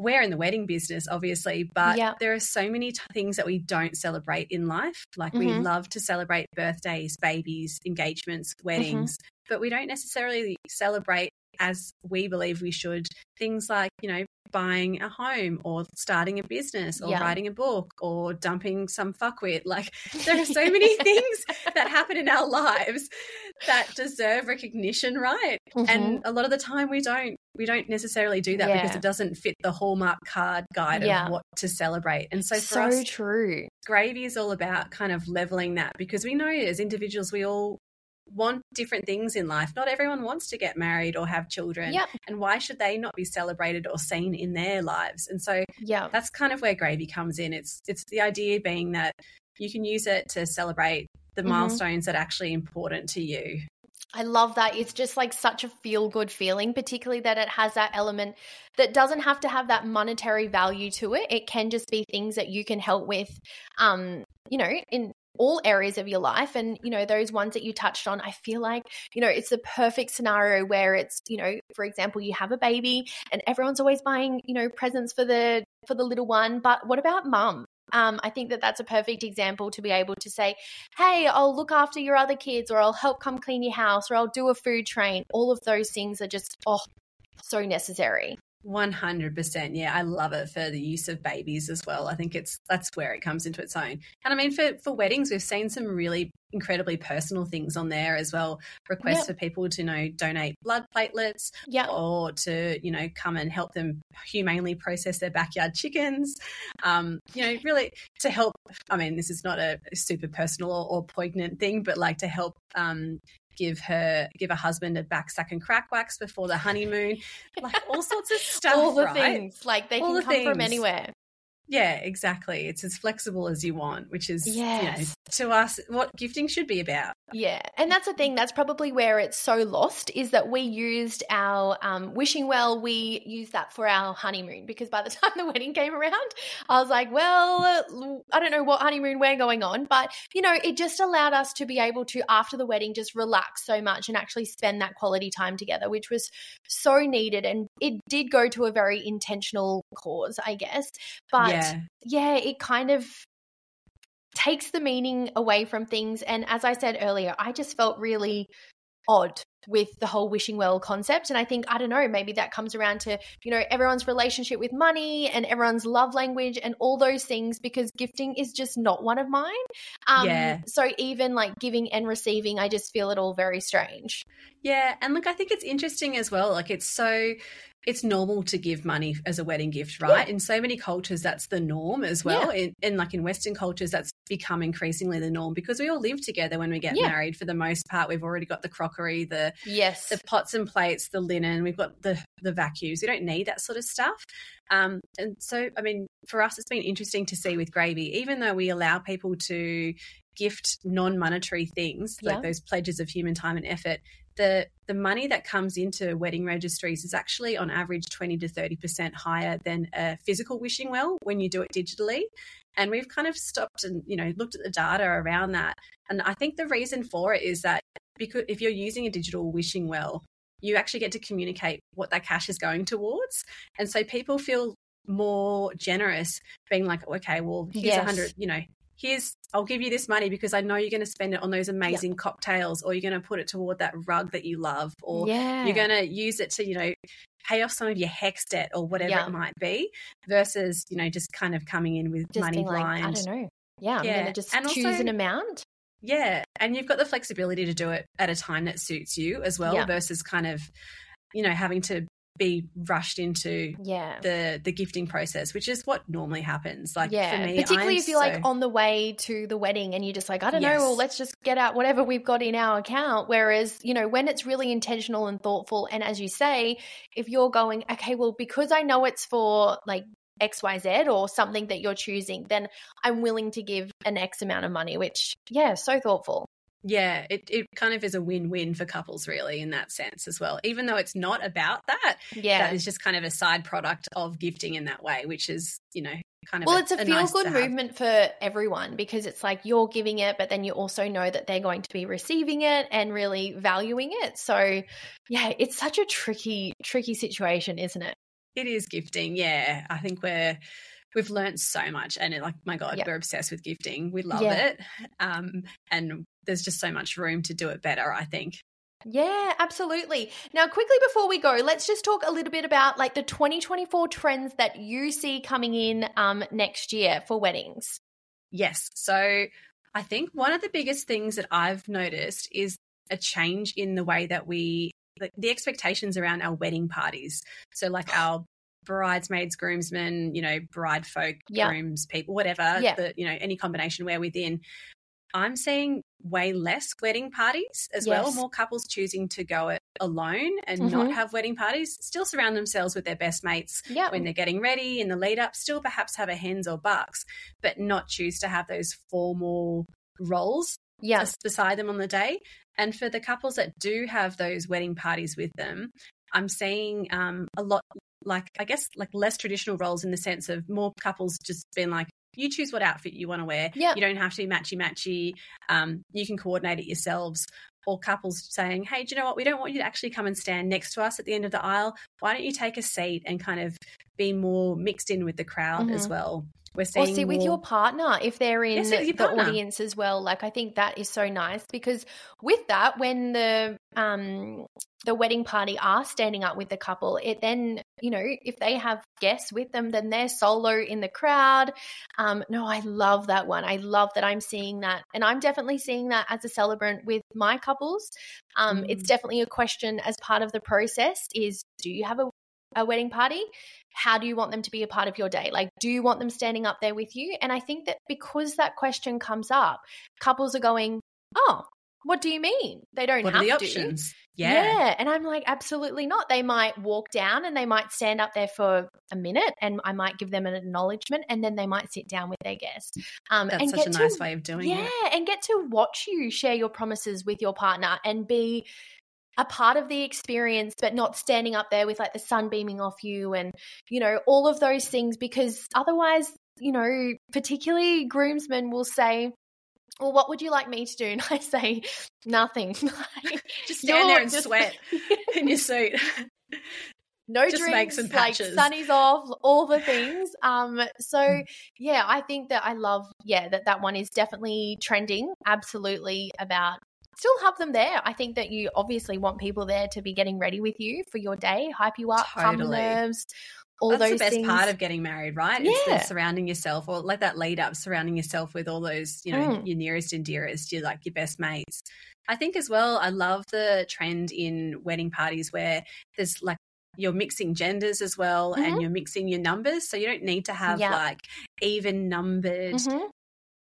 we're in the wedding business, obviously, but yeah. there are so many t- things that we don't celebrate in life. Like mm-hmm. we love to celebrate birthdays, babies, engagements, mm-hmm. weddings, mm-hmm. but we don't necessarily celebrate as we believe we should things like, you know, buying a home or starting a business or yeah. writing a book or dumping some fuckwit. Like there are so many things that happen in our lives that deserve recognition, right? Mm-hmm. And a lot of the time we don't we don't necessarily do that yeah. because it doesn't fit the hallmark card guide yeah. of what to celebrate. And so for so us, true. Gravy is all about kind of leveling that because we know as individuals we all want different things in life. Not everyone wants to get married or have children. Yep. And why should they not be celebrated or seen in their lives? And so yeah. that's kind of where gravy comes in. It's it's the idea being that you can use it to celebrate the mm-hmm. milestones that are actually important to you. I love that. It's just like such a feel good feeling, particularly that it has that element that doesn't have to have that monetary value to it. It can just be things that you can help with, um, you know, in all areas of your life and you know those ones that you touched on i feel like you know it's the perfect scenario where it's you know for example you have a baby and everyone's always buying you know presents for the for the little one but what about mum um, I think that that's a perfect example to be able to say, hey, I'll look after your other kids, or I'll help come clean your house, or I'll do a food train. All of those things are just, oh, so necessary. 100% yeah i love it for the use of babies as well. I think it's that's where it comes into its own. And i mean for for weddings we've seen some really incredibly personal things on there as well. Requests yep. for people to you know donate blood platelets yeah or to you know come and help them humanely process their backyard chickens. Um you know really to help i mean this is not a super personal or, or poignant thing but like to help um give her give a husband a back sack and crack wax before the honeymoon like all sorts of stuff all the right? things like they all can the come things. from anywhere yeah, exactly. It's as flexible as you want, which is yes. you know, to us what gifting should be about. Yeah, and that's the thing. That's probably where it's so lost is that we used our um, wishing well. We used that for our honeymoon because by the time the wedding came around, I was like, well, I don't know what honeymoon we're going on, but you know, it just allowed us to be able to after the wedding just relax so much and actually spend that quality time together, which was so needed, and it did go to a very intentional cause, I guess. But yeah yeah. it kind of takes the meaning away from things. And as I said earlier, I just felt really odd with the whole wishing well concept. And I think, I don't know, maybe that comes around to, you know, everyone's relationship with money and everyone's love language and all those things because gifting is just not one of mine. Um, yeah. So even like giving and receiving, I just feel it all very strange. Yeah. And look, I think it's interesting as well. Like it's so it's normal to give money as a wedding gift, right? Yeah. In so many cultures, that's the norm as well. Yeah. In, in, like in Western cultures, that's become increasingly the norm because we all live together when we get yeah. married. For the most part, we've already got the crockery, the yes, the pots and plates, the linen. We've got the the vacuums. We don't need that sort of stuff. Um, and so, I mean, for us, it's been interesting to see with gravy, even though we allow people to gift non-monetary things like those pledges of human time and effort the the money that comes into wedding registries is actually on average 20 to 30% higher than a physical wishing well when you do it digitally. And we've kind of stopped and you know looked at the data around that. And i think the reason for it is that because if you're using a digital wishing well you actually get to communicate what that cash is going towards. And so people feel more generous being like okay well here's a yes. hundred you know here's I'll give you this money because I know you're going to spend it on those amazing yep. cocktails or you're going to put it toward that rug that you love or yeah. you're going to use it to, you know, pay off some of your HECS debt or whatever yep. it might be versus, you know, just kind of coming in with just money blind. Like, I don't know. Yeah, I'm going to just and choose also, an amount. Yeah, and you've got the flexibility to do it at a time that suits you as well yep. versus kind of you know having to be rushed into yeah. the the gifting process which is what normally happens. Like yeah for me particularly if you're so... like on the way to the wedding and you're just like i don't yes. know well let's just get out whatever we've got in our account. Whereas you know when it's really intentional and thoughtful and as you say if you're going okay well because i know it's for like xyz or something that you're choosing then i'm willing to give an x amount of money which yeah so thoughtful Yeah, it, it kind of is a win win for couples, really, in that sense as well. Even though it's not about that, yeah, that is just kind of a side product of gifting in that way, which is, you know, kind of well, a, it's a, a feel nice good movement for everyone because it's like you're giving it, but then you also know that they're going to be receiving it and really valuing it. So, yeah, it's such a tricky, tricky situation, isn't it? It is gifting. Yeah, I think we're we've learned so much and it, like my god yep. we're obsessed with gifting we love yeah. it um, and there's just so much room to do it better i think yeah, absolutely. Now, quickly before we go, let's just talk a little bit about like the 2024 trends that you see coming in um, next year for weddings. Yes. So, I think one of the biggest things that I've noticed is a change in the way that we, like the expectations around our wedding parties. So, like our bridesmaids, groomsmen, you know, bride folk, grooms, people, whatever, yeah. the, you know, any combination we're within. I'm seeing way less wedding parties as yes. well. More couples choosing to go it alone and mm-hmm. not have wedding parties, still surround themselves with their best mates yep. when they're getting ready in the lead up, still perhaps have a hens or bucks, but not choose to have those formal roles yes. beside them on the day. And for the couples that do have those wedding parties with them, I'm seeing um, a lot like I guess like less traditional roles in the sense of more couples just being like you choose what outfit you want to wear. Yep. You don't have to be matchy matchy. Um, you can coordinate it yourselves. Or couples saying, hey, do you know what? We don't want you to actually come and stand next to us at the end of the aisle. Why don't you take a seat and kind of be more mixed in with the crowd mm-hmm. as well? We're seeing or see more... with your partner if they're in yes, the audience as well. Like I think that is so nice because with that, when the um the wedding party are standing up with the couple, it then, you know, if they have guests with them, then they're solo in the crowd. Um, no, I love that one. I love that I'm seeing that. And I'm definitely seeing that as a celebrant with my couples. Um, mm. It's definitely a question as part of the process is do you have a, a wedding party? How do you want them to be a part of your day? Like, do you want them standing up there with you? And I think that because that question comes up, couples are going, oh, what do you mean? They don't what have the to. options? Yeah. Yeah. And I'm like, absolutely not. They might walk down and they might stand up there for a minute and I might give them an acknowledgement and then they might sit down with their guest. Um, That's and such a nice way of doing yeah, it. Yeah. And get to watch you share your promises with your partner and be a part of the experience, but not standing up there with like the sun beaming off you and, you know, all of those things because otherwise, you know, particularly groomsmen will say, well, what would you like me to do? And I say, nothing. just stand there and just, sweat in your suit. No just drinks, make like sunnies off, all the things. Um, so yeah, I think that I love, yeah, that that one is definitely trending. Absolutely about still have them there. I think that you obviously want people there to be getting ready with you for your day, hype you up, totally. calm nerves, all That's those the best things. part of getting married, right? Yeah. It's surrounding yourself or like that lead up, surrounding yourself with all those, you know, mm. your nearest and dearest, your like your best mates. I think as well, I love the trend in wedding parties where there's like you're mixing genders as well mm-hmm. and you're mixing your numbers. So you don't need to have yep. like even numbered, mm-hmm.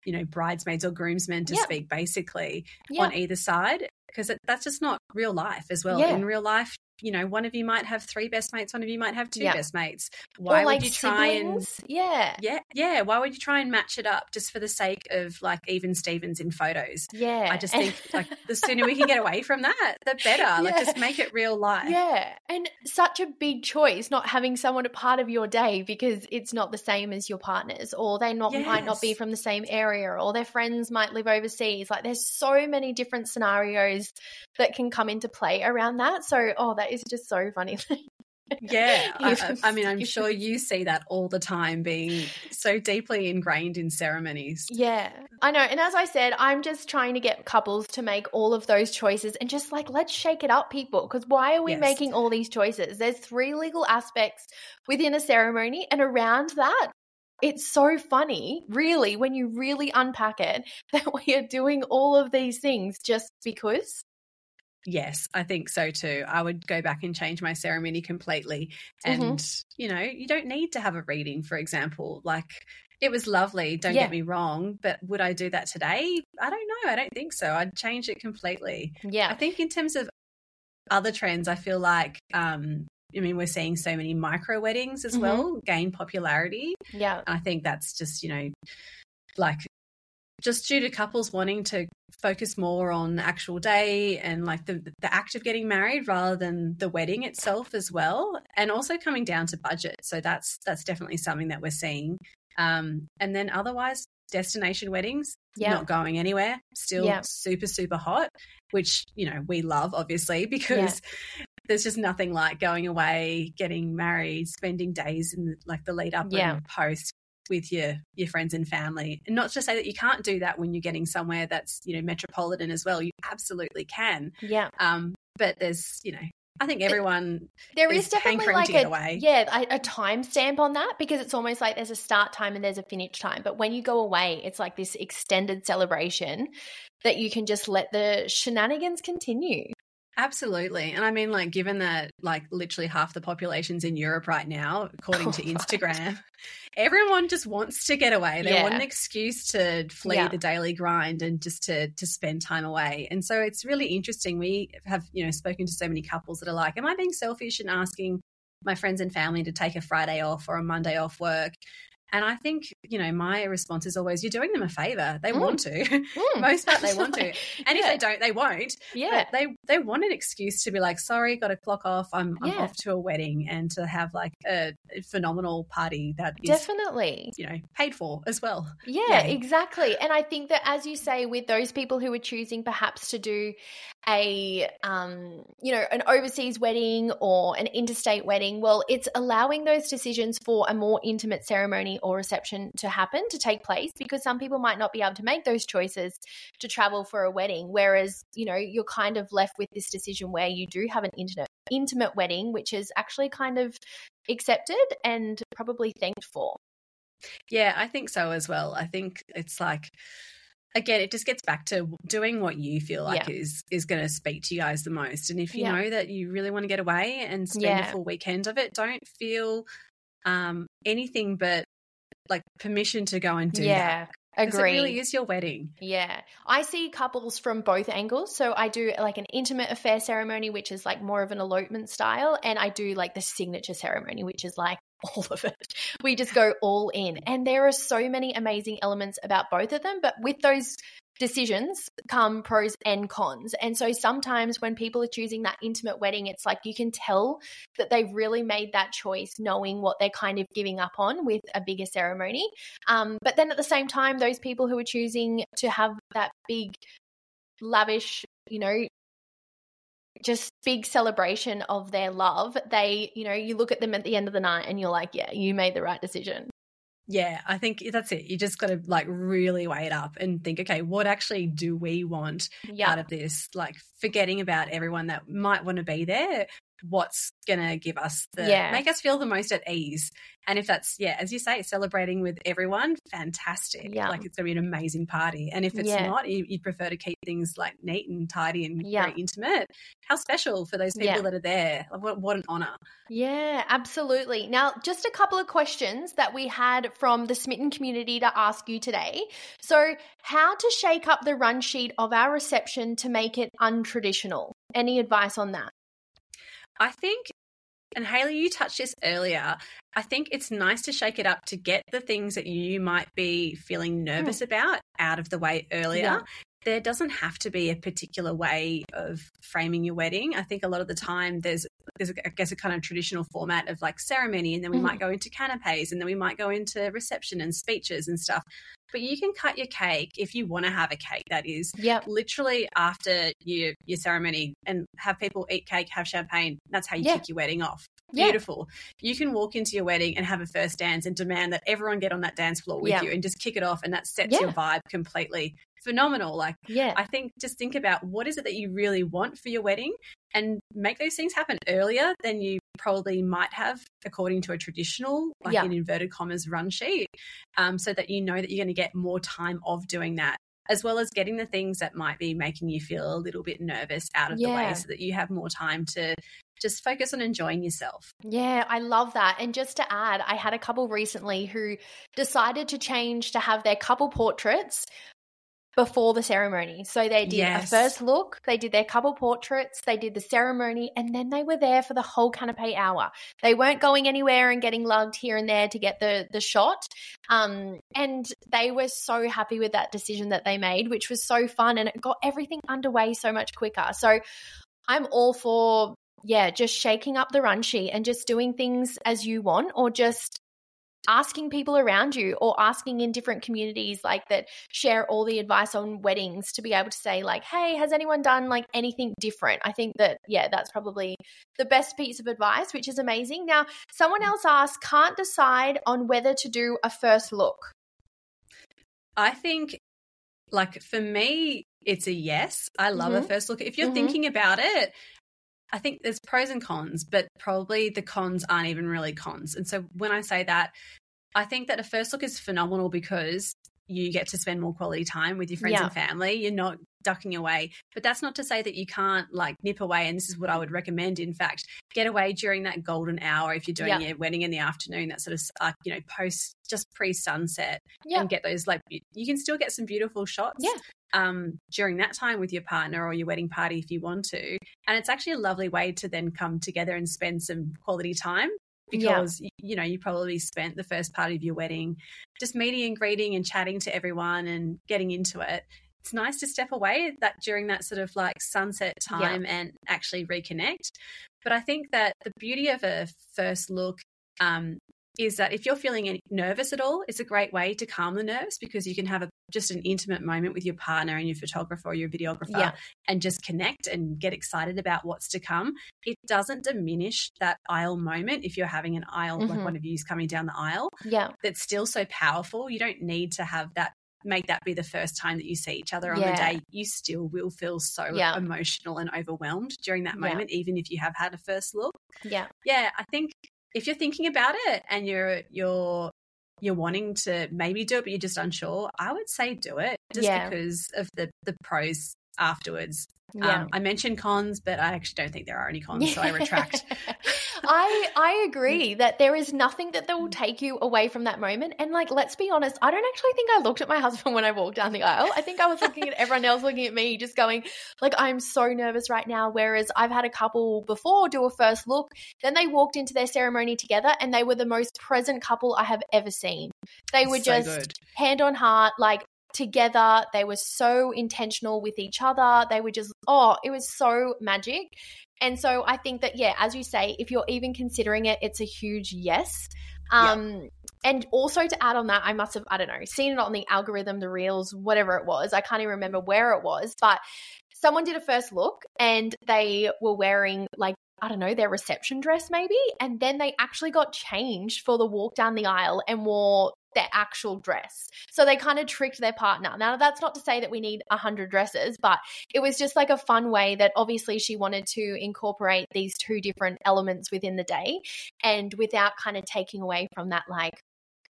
You know, bridesmaids or groomsmen to yep. speak basically yep. on either side because that's just not real life as well. Yeah. In real life, you know, one of you might have three best mates, one of you might have two best mates. Why like would you try siblings? and yeah, yeah, yeah? Why would you try and match it up just for the sake of like even Stevens in photos? Yeah, I just think like the sooner we can get away from that, the better. Yeah. Like just make it real life. Yeah, and such a big choice not having someone a part of your day because it's not the same as your partners, or they not yes. might not be from the same area, or their friends might live overseas. Like there's so many different scenarios that can come into play around that. So oh, that is just so funny. yeah, I, I, mean, I'm sure you see that all the time being so deeply ingrained in ceremonies. Yeah, I know. And as I said, I'm just trying to get couples to make all of those choices and just like, let's shake it up, people. Because why are we yes. making all these choices? There's three legal aspects within a ceremony, and around that, it's so funny, really, when you really unpack it, that we are doing all of these things just because. Yes, I think so too. I would go back and change my ceremony completely. Mm-hmm. And, mm-hmm. you know, you don't need to have a reading, for example. Like, it was lovely, don't yeah. get me wrong, but would I do that today? I don't know. I don't think so. I'd change it completely. Yeah. I think in terms of other trends, I feel like, um, I mean, we're seeing so many micro weddings as mm-hmm. well gain popularity. Yeah. I think that's just, you know, like just due to couples wanting to focus more on the actual day and like the the act of getting married rather than the wedding itself as well and also coming down to budget so that's that's definitely something that we're seeing um, and then otherwise destination weddings yeah. not going anywhere still yeah. super super hot which you know we love obviously because yeah. there's just nothing like going away getting married spending days in like the lead up and post with your your friends and family. And not to say that you can't do that when you're getting somewhere that's you know metropolitan as well. You absolutely can. Yeah. Um but there's you know I think everyone there is, is definitely like a yeah a, a time stamp on that because it's almost like there's a start time and there's a finish time. But when you go away, it's like this extended celebration that you can just let the shenanigans continue. Absolutely. And I mean, like, given that, like, literally half the population's in Europe right now, according oh, to Instagram, right. everyone just wants to get away. They yeah. want an excuse to flee yeah. the daily grind and just to, to spend time away. And so it's really interesting. We have, you know, spoken to so many couples that are like, Am I being selfish and asking my friends and family to take a Friday off or a Monday off work? And I think, you know, my response is always, you're doing them a favor. They mm. want to. Mm. Most part, they want to. And yeah. if they don't, they won't. Yeah. But they, they want an excuse to be like, sorry, got to clock off. I'm, I'm off to a wedding and to have like a, a phenomenal party that is definitely, you know, paid for as well. Yeah, exactly. And I think that, as you say, with those people who are choosing perhaps to do a um, you know an overseas wedding or an interstate wedding well it's allowing those decisions for a more intimate ceremony or reception to happen to take place because some people might not be able to make those choices to travel for a wedding whereas you know you're kind of left with this decision where you do have an intimate intimate wedding which is actually kind of accepted and probably thanked for yeah i think so as well i think it's like again it just gets back to doing what you feel like yeah. is is going to speak to you guys the most and if you yeah. know that you really want to get away and spend yeah. a full weekend of it don't feel um anything but like permission to go and do yeah. that Agree. It really is your wedding. Yeah. I see couples from both angles. So I do like an intimate affair ceremony, which is like more of an elopement style. And I do like the signature ceremony, which is like all of it. We just go all in. And there are so many amazing elements about both of them. But with those decisions come pros and cons. And so sometimes when people are choosing that intimate wedding, it's like you can tell that they've really made that choice knowing what they're kind of giving up on with a bigger ceremony. Um, but then at the same time, those people who are choosing to have that big, lavish, you know, just big celebration of their love, they, you know, you look at them at the end of the night and you're like, yeah, you made the right decision. Yeah, I think that's it. You just got to like really weigh it up and think, okay, what actually do we want yep. out of this? Like forgetting about everyone that might want to be there, what's going to give us the yeah. make us feel the most at ease. And if that's yeah as you say celebrating with everyone fantastic. Yeah. like it's to be an amazing party. And if it's yeah. not you, would prefer to keep things like neat and tidy and yeah. very intimate. How special for those people that are there. What, what an honor. Yeah absolutely. Now just a couple of questions that we had from the smitten community to ask you today. So how to shake up the run sheet of our reception to make it untraditional? Any advice on that I think, and Hayley, you touched this earlier. I think it's nice to shake it up to get the things that you might be feeling nervous mm. about out of the way earlier. Yeah. There doesn't have to be a particular way of framing your wedding. I think a lot of the time there's there's I guess a kind of traditional format of like ceremony and then we mm. might go into canapes and then we might go into reception and speeches and stuff but you can cut your cake if you want to have a cake that is yep. literally after your your ceremony and have people eat cake have champagne that's how you yeah. kick your wedding off beautiful yeah. you can walk into your wedding and have a first dance and demand that everyone get on that dance floor with yeah. you and just kick it off and that sets your vibe completely phenomenal like yeah i think just think about what is it that you really want for your wedding and make those things happen earlier than you probably might have according to a traditional, like yeah. in inverted commas, run sheet, um, so that you know that you're going to get more time of doing that. As well as getting the things that might be making you feel a little bit nervous out of yeah. the way so that you have more time to just focus on enjoying yourself. Yeah, I love that. And just to add, I had a couple recently who decided to change to have their couple portraits before the ceremony. So they did yes. a first look, they did their couple portraits, they did the ceremony, and then they were there for the whole canapé hour. They weren't going anywhere and getting lugged here and there to get the the shot. Um, and they were so happy with that decision that they made, which was so fun and it got everything underway so much quicker. So I'm all for yeah, just shaking up the run sheet and just doing things as you want or just asking people around you or asking in different communities like that share all the advice on weddings to be able to say like hey has anyone done like anything different? I think that yeah that's probably the best piece of advice which is amazing. Now someone else asked can't decide on whether to do a first look? I think like for me it's a yes. I love mm-hmm. a first look. If you're mm-hmm. thinking about it I think there's pros and cons, but probably the cons aren't even really cons. And so when I say that, I think that a first look is phenomenal because you get to spend more quality time with your friends yeah. and family. You're not ducking away. But that's not to say that you can't like nip away. And this is what I would recommend. In fact, get away during that golden hour if you're doing yeah. your wedding in the afternoon, that sort of, uh, you know, post just pre sunset yeah. and get those like, you can still get some beautiful shots. Yeah. Um, during that time with your partner or your wedding party if you want to. And it's actually a lovely way to then come together and spend some quality time because yeah. you know you probably spent the first part of your wedding just meeting and greeting and chatting to everyone and getting into it it's nice to step away that during that sort of like sunset time yeah. and actually reconnect but i think that the beauty of a first look um, is that if you're feeling nervous at all, it's a great way to calm the nerves because you can have a, just an intimate moment with your partner and your photographer or your videographer yeah. and just connect and get excited about what's to come. It doesn't diminish that aisle moment if you're having an aisle, mm-hmm. like one of you's coming down the aisle. Yeah. That's still so powerful. You don't need to have that make that be the first time that you see each other on yeah. the day, you still will feel so yeah. emotional and overwhelmed during that moment, even if you have had a first look. Yeah. Yeah. I think if you're thinking about it and you're you're you're wanting to maybe do it but you're just unsure, I would say do it just yeah. because of the the pros afterwards. Yeah. Um, I mentioned cons, but I actually don't think there are any cons, so I retract. I I agree that there is nothing that will mm. take you away from that moment. And like, let's be honest, I don't actually think I looked at my husband when I walked down the aisle. I think I was looking at everyone else looking at me, just going, like, I'm so nervous right now. Whereas I've had a couple before do a first look, then they walked into their ceremony together, and they were the most present couple I have ever seen. They were so just good. hand on heart, like together. They were so intentional with each other. They were just, oh, it was so magic. And so I think that, yeah, as you say, if you're even considering it, it's a huge yes. Um, yeah. And also to add on that, I must have, I don't know, seen it on the algorithm, the reels, whatever it was. I can't even remember where it was, but someone did a first look and they were wearing like I don't know, their reception dress maybe. And then they actually got changed for the walk down the aisle and wore their actual dress. So they kind of tricked their partner. Now, that's not to say that we need a hundred dresses, but it was just like a fun way that obviously she wanted to incorporate these two different elements within the day and without kind of taking away from that like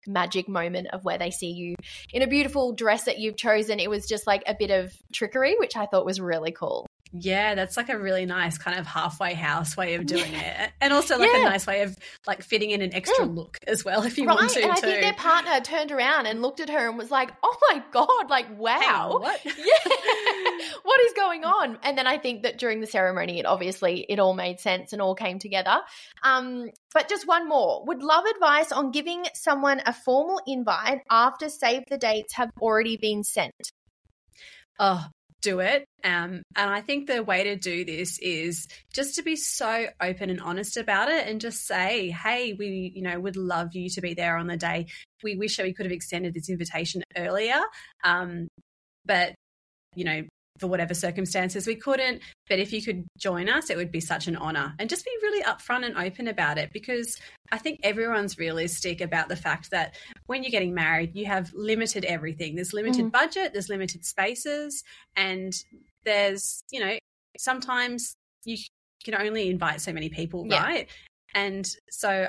magic moment of where they see you in a beautiful dress that you've chosen. It was just like a bit of trickery, which I thought was really cool. Yeah, that's like a really nice kind of halfway house way of doing it. And also like yeah. a nice way of like fitting in an extra mm. look as well if you right. want to. And I too. think their partner turned around and looked at her and was like, Oh my God, like wow. what? Yeah. what is going on? And then I think that during the ceremony it obviously it all made sense and all came together. Um, but just one more. Would love advice on giving someone a formal invite after save the dates have already been sent. Oh, do it. Um, and I think the way to do this is just to be so open and honest about it and just say, hey, we, you know, would love you to be there on the day. We wish that we could have extended this invitation earlier. Um, but, you know, for whatever circumstances we couldn't. But if you could join us, it would be such an honor. And just be really upfront and open about it because I think everyone's realistic about the fact that when you're getting married, you have limited everything. There's limited mm-hmm. budget, there's limited spaces, and there's, you know, sometimes you can only invite so many people, yeah. right? And so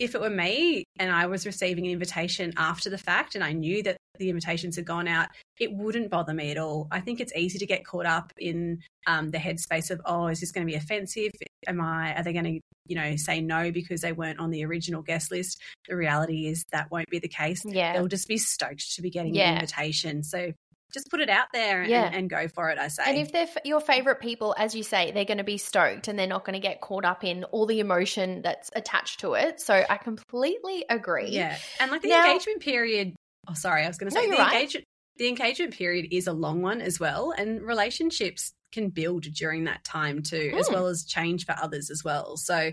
if it were me and I was receiving an invitation after the fact and I knew that the invitations had gone out, it wouldn't bother me at all. I think it's easy to get caught up in um, the headspace of, oh, is this going to be offensive? Am I, are they going to, you know, say no because they weren't on the original guest list? The reality is that won't be the case. Yeah. They'll just be stoked to be getting yeah. an invitation. So just put it out there and, yeah. and, go for it. I say. And if they're f- your favorite people, as you say, they're going to be stoked and they're not going to get caught up in all the emotion that's attached to it. So I completely agree. Yeah, and like the now, engagement period. Oh, sorry, I was going to say no, the right. engagement. The engagement period is a long one as well, and relationships can build during that time too, mm. as hmm. well as change for others as well. So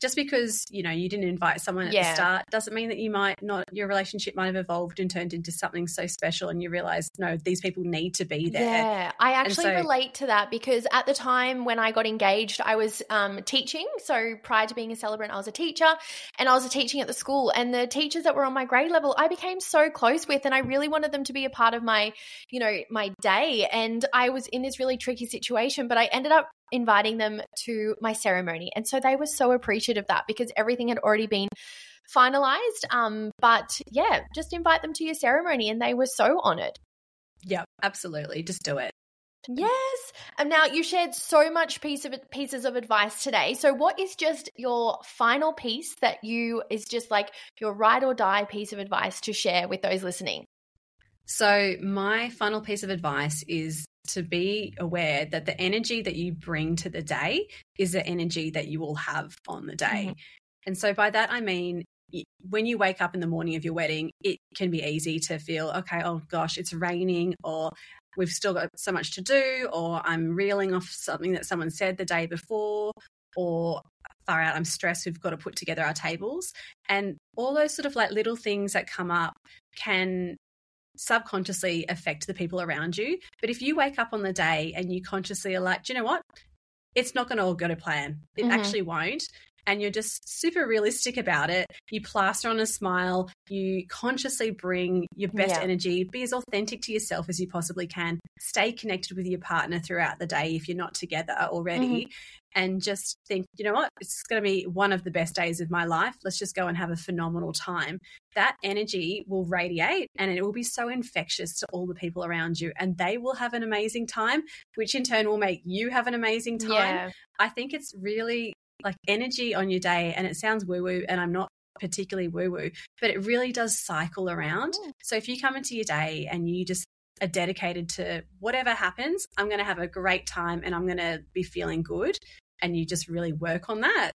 just because you know you didn't invite someone at yeah. the start doesn't mean that you might not your relationship might have evolved and turned into something so special and you realize no these people need to be there yeah i actually so, relate to that because at the time when i got engaged i was um, teaching so prior to being a celebrant i was a teacher and i was a teaching at the school and the teachers that were on my grade level i became so close with and i really wanted them to be a part of my you know my day and i was in this really tricky situation but i ended up inviting them to my ceremony. And so they were so appreciative of that because everything had already been finalized. Um, but yeah, just invite them to your ceremony and they were so honored. Yeah, absolutely. Just do it. Yes. And now you shared so much piece of pieces of advice today. So what is just your final piece that you is just like your ride or die piece of advice to share with those listening? So my final piece of advice is to be aware that the energy that you bring to the day is the energy that you will have on the day. Mm-hmm. And so by that, I mean, when you wake up in the morning of your wedding, it can be easy to feel, okay, oh gosh, it's raining, or we've still got so much to do, or I'm reeling off something that someone said the day before, or far out, I'm stressed, we've got to put together our tables. And all those sort of like little things that come up can subconsciously affect the people around you. But if you wake up on the day and you consciously are like, do you know what? It's not going to all go to plan. It mm-hmm. actually won't. And you're just super realistic about it. You plaster on a smile. You consciously bring your best yeah. energy. Be as authentic to yourself as you possibly can. Stay connected with your partner throughout the day if you're not together already. Mm-hmm and just think, you know what, it's going to be one of the best days of my life. Let's just go and have a phenomenal time. That energy will radiate and it will be so infectious to all the people around you, and they will have an amazing time, which in turn will make you have an amazing time. Yeah. I think it's really like energy on your day, and it sounds woo woo, and I'm not particularly woo woo, but it really does cycle around. Mm. So if you come into your day and you just are dedicated to whatever happens, I'm going to have a great time and I'm going to be feeling good and you just really work on that,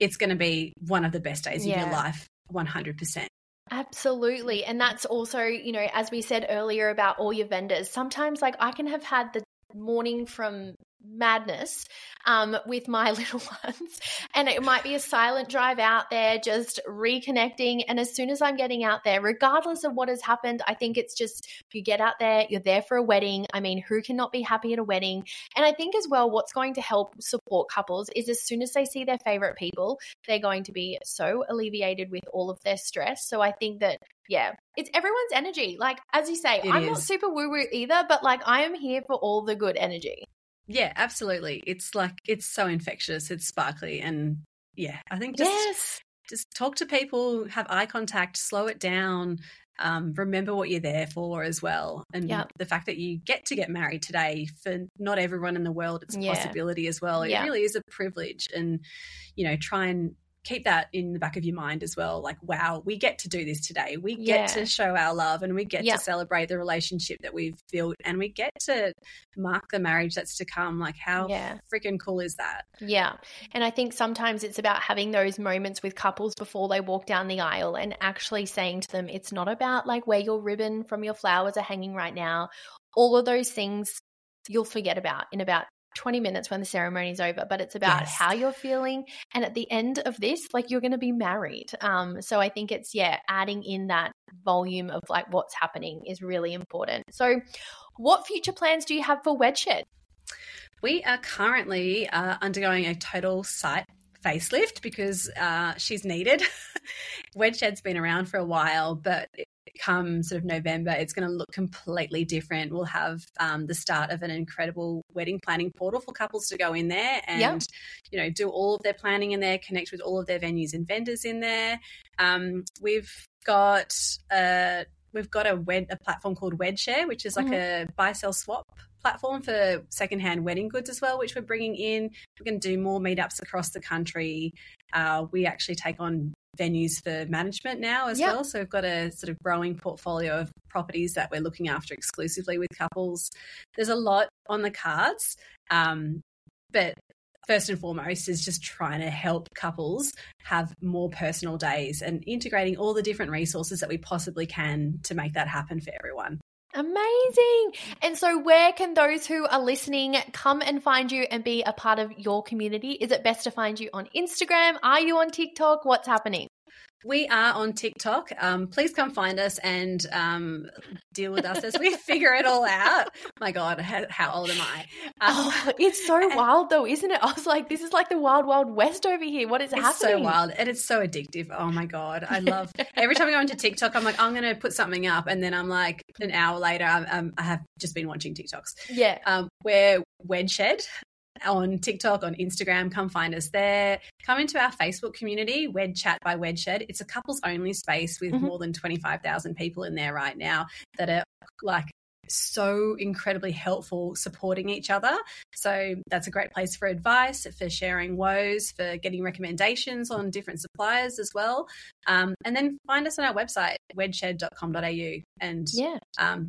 it's going to be one of the best days yeah. of your life, 100%. Absolutely. And that's also, you know, as we said earlier about all your vendors, sometimes like I can have had the morning from madness um, with my little ones. And it might be a silent drive out there, just reconnecting. And as soon as I'm getting out there, regardless of what has happened, I think it's just you get out there, you're there for a wedding. I mean, who cannot be happy at a wedding? And I think as well, what's going to help support couples is as soon as they see their favorite people, they're going to be so alleviated with all of their stress. So I think that yeah, it's everyone's energy. Like, as you say, it I'm is. not super woo woo either, but like, I am here for all the good energy. Yeah, absolutely. It's like it's so infectious. It's sparkly, and yeah, I think just yes. just talk to people, have eye contact, slow it down. Um, remember what you're there for as well, and yep. the fact that you get to get married today for not everyone in the world, it's a yeah. possibility as well. It really is a privilege, and you know, try and keep that in the back of your mind as well. Like, wow, we get to do this today. We get yeah. to show our love and we get to celebrate the relationship that we've built and we get to mark the marriage that's to come. Like, how yeah. freaking cool is that? Yeah. And I think sometimes it's about having those moments with couples before they walk down the aisle and actually saying to them, it's not about like where your ribbon from your flowers are hanging right now. All of those things you'll forget about in about 20 minutes when the ceremony is over, but it's about yes. how you're feeling. And at the end of this, like you're going to be married. Um, so I think it's, yeah, adding in that volume of like what's happening is really important. So, what future plans do you have for Wedshed? We are currently uh, undergoing a total site facelift because uh, she's needed. Wedshed's been around for a while, but come sort of November, it's going to look completely different. We'll have um, the start of an incredible wedding planning portal for couples to go in there and yep. you know do all of their planning in there, connect with all of their venues and vendors in there. Um, we've got a we've got a wed a platform called WedShare, which is like mm-hmm. a buy sell swap platform for secondhand wedding goods as well, which we're bringing in. We're going to do more meetups across the country. Uh, we actually take on venues for management now as yep. well. So we've got a sort of growing portfolio of properties that we're looking after exclusively with couples. There's a lot on the cards. Um, but first and foremost is just trying to help couples have more personal days and integrating all the different resources that we possibly can to make that happen for everyone. Amazing. And so, where can those who are listening come and find you and be a part of your community? Is it best to find you on Instagram? Are you on TikTok? What's happening? We are on TikTok. Um, please come find us and um, deal with us as we figure it all out. My God, how, how old am I? Um, oh, it's so and, wild, though, isn't it? I was like, this is like the wild, wild west over here. What is happening? it's happening? so wild and it's so addictive. Oh my God, I love. every time I go into TikTok, I'm like, I'm going to put something up, and then I'm like, an hour later, I'm, i have just been watching TikToks. Yeah, um, we're Wedshed on TikTok, on Instagram. Come find us there. Come into our Facebook community, Wed Chat by Wedshed. It's a couples only space with mm-hmm. more than 25,000 people in there right now that are like so incredibly helpful supporting each other. So that's a great place for advice, for sharing woes, for getting recommendations on different suppliers as well. Um, and then find us on our website, wedshed.com.au and yeah. um,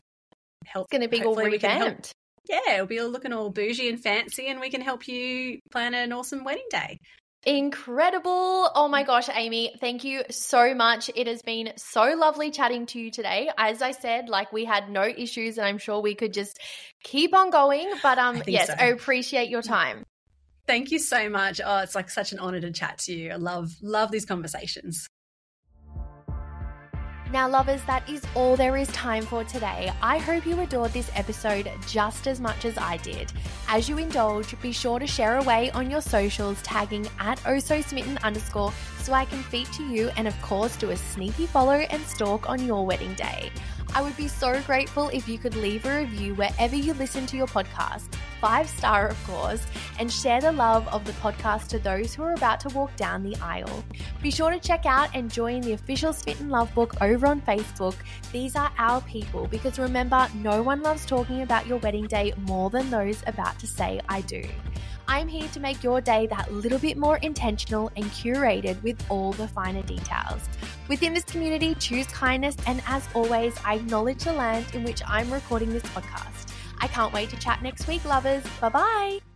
help. It's going to be all revamped yeah, it'll be all looking all bougie and fancy, and we can help you plan an awesome wedding day. Incredible. Oh my gosh, Amy, thank you so much. It has been so lovely chatting to you today. As I said, like we had no issues and I'm sure we could just keep on going, but um yes, so. I appreciate your time. Thank you so much. Oh, it's like such an honor to chat to you. I love love these conversations. Now, lovers, that is all there is time for today. I hope you adored this episode just as much as I did. As you indulge, be sure to share away on your socials, tagging at oh so smitten underscore so I can feature you and, of course, do a sneaky follow and stalk on your wedding day. I would be so grateful if you could leave a review wherever you listen to your podcast, five star, of course, and share the love of the podcast to those who are about to walk down the aisle. Be sure to check out and join the official Smitten Love book over on Facebook. These are our people because remember, no one loves talking about your wedding day more than those about to say, I do. I'm here to make your day that little bit more intentional and curated with all the finer details. Within this community, choose kindness, and as always, I acknowledge the land in which I'm recording this podcast. I can't wait to chat next week, lovers. Bye bye.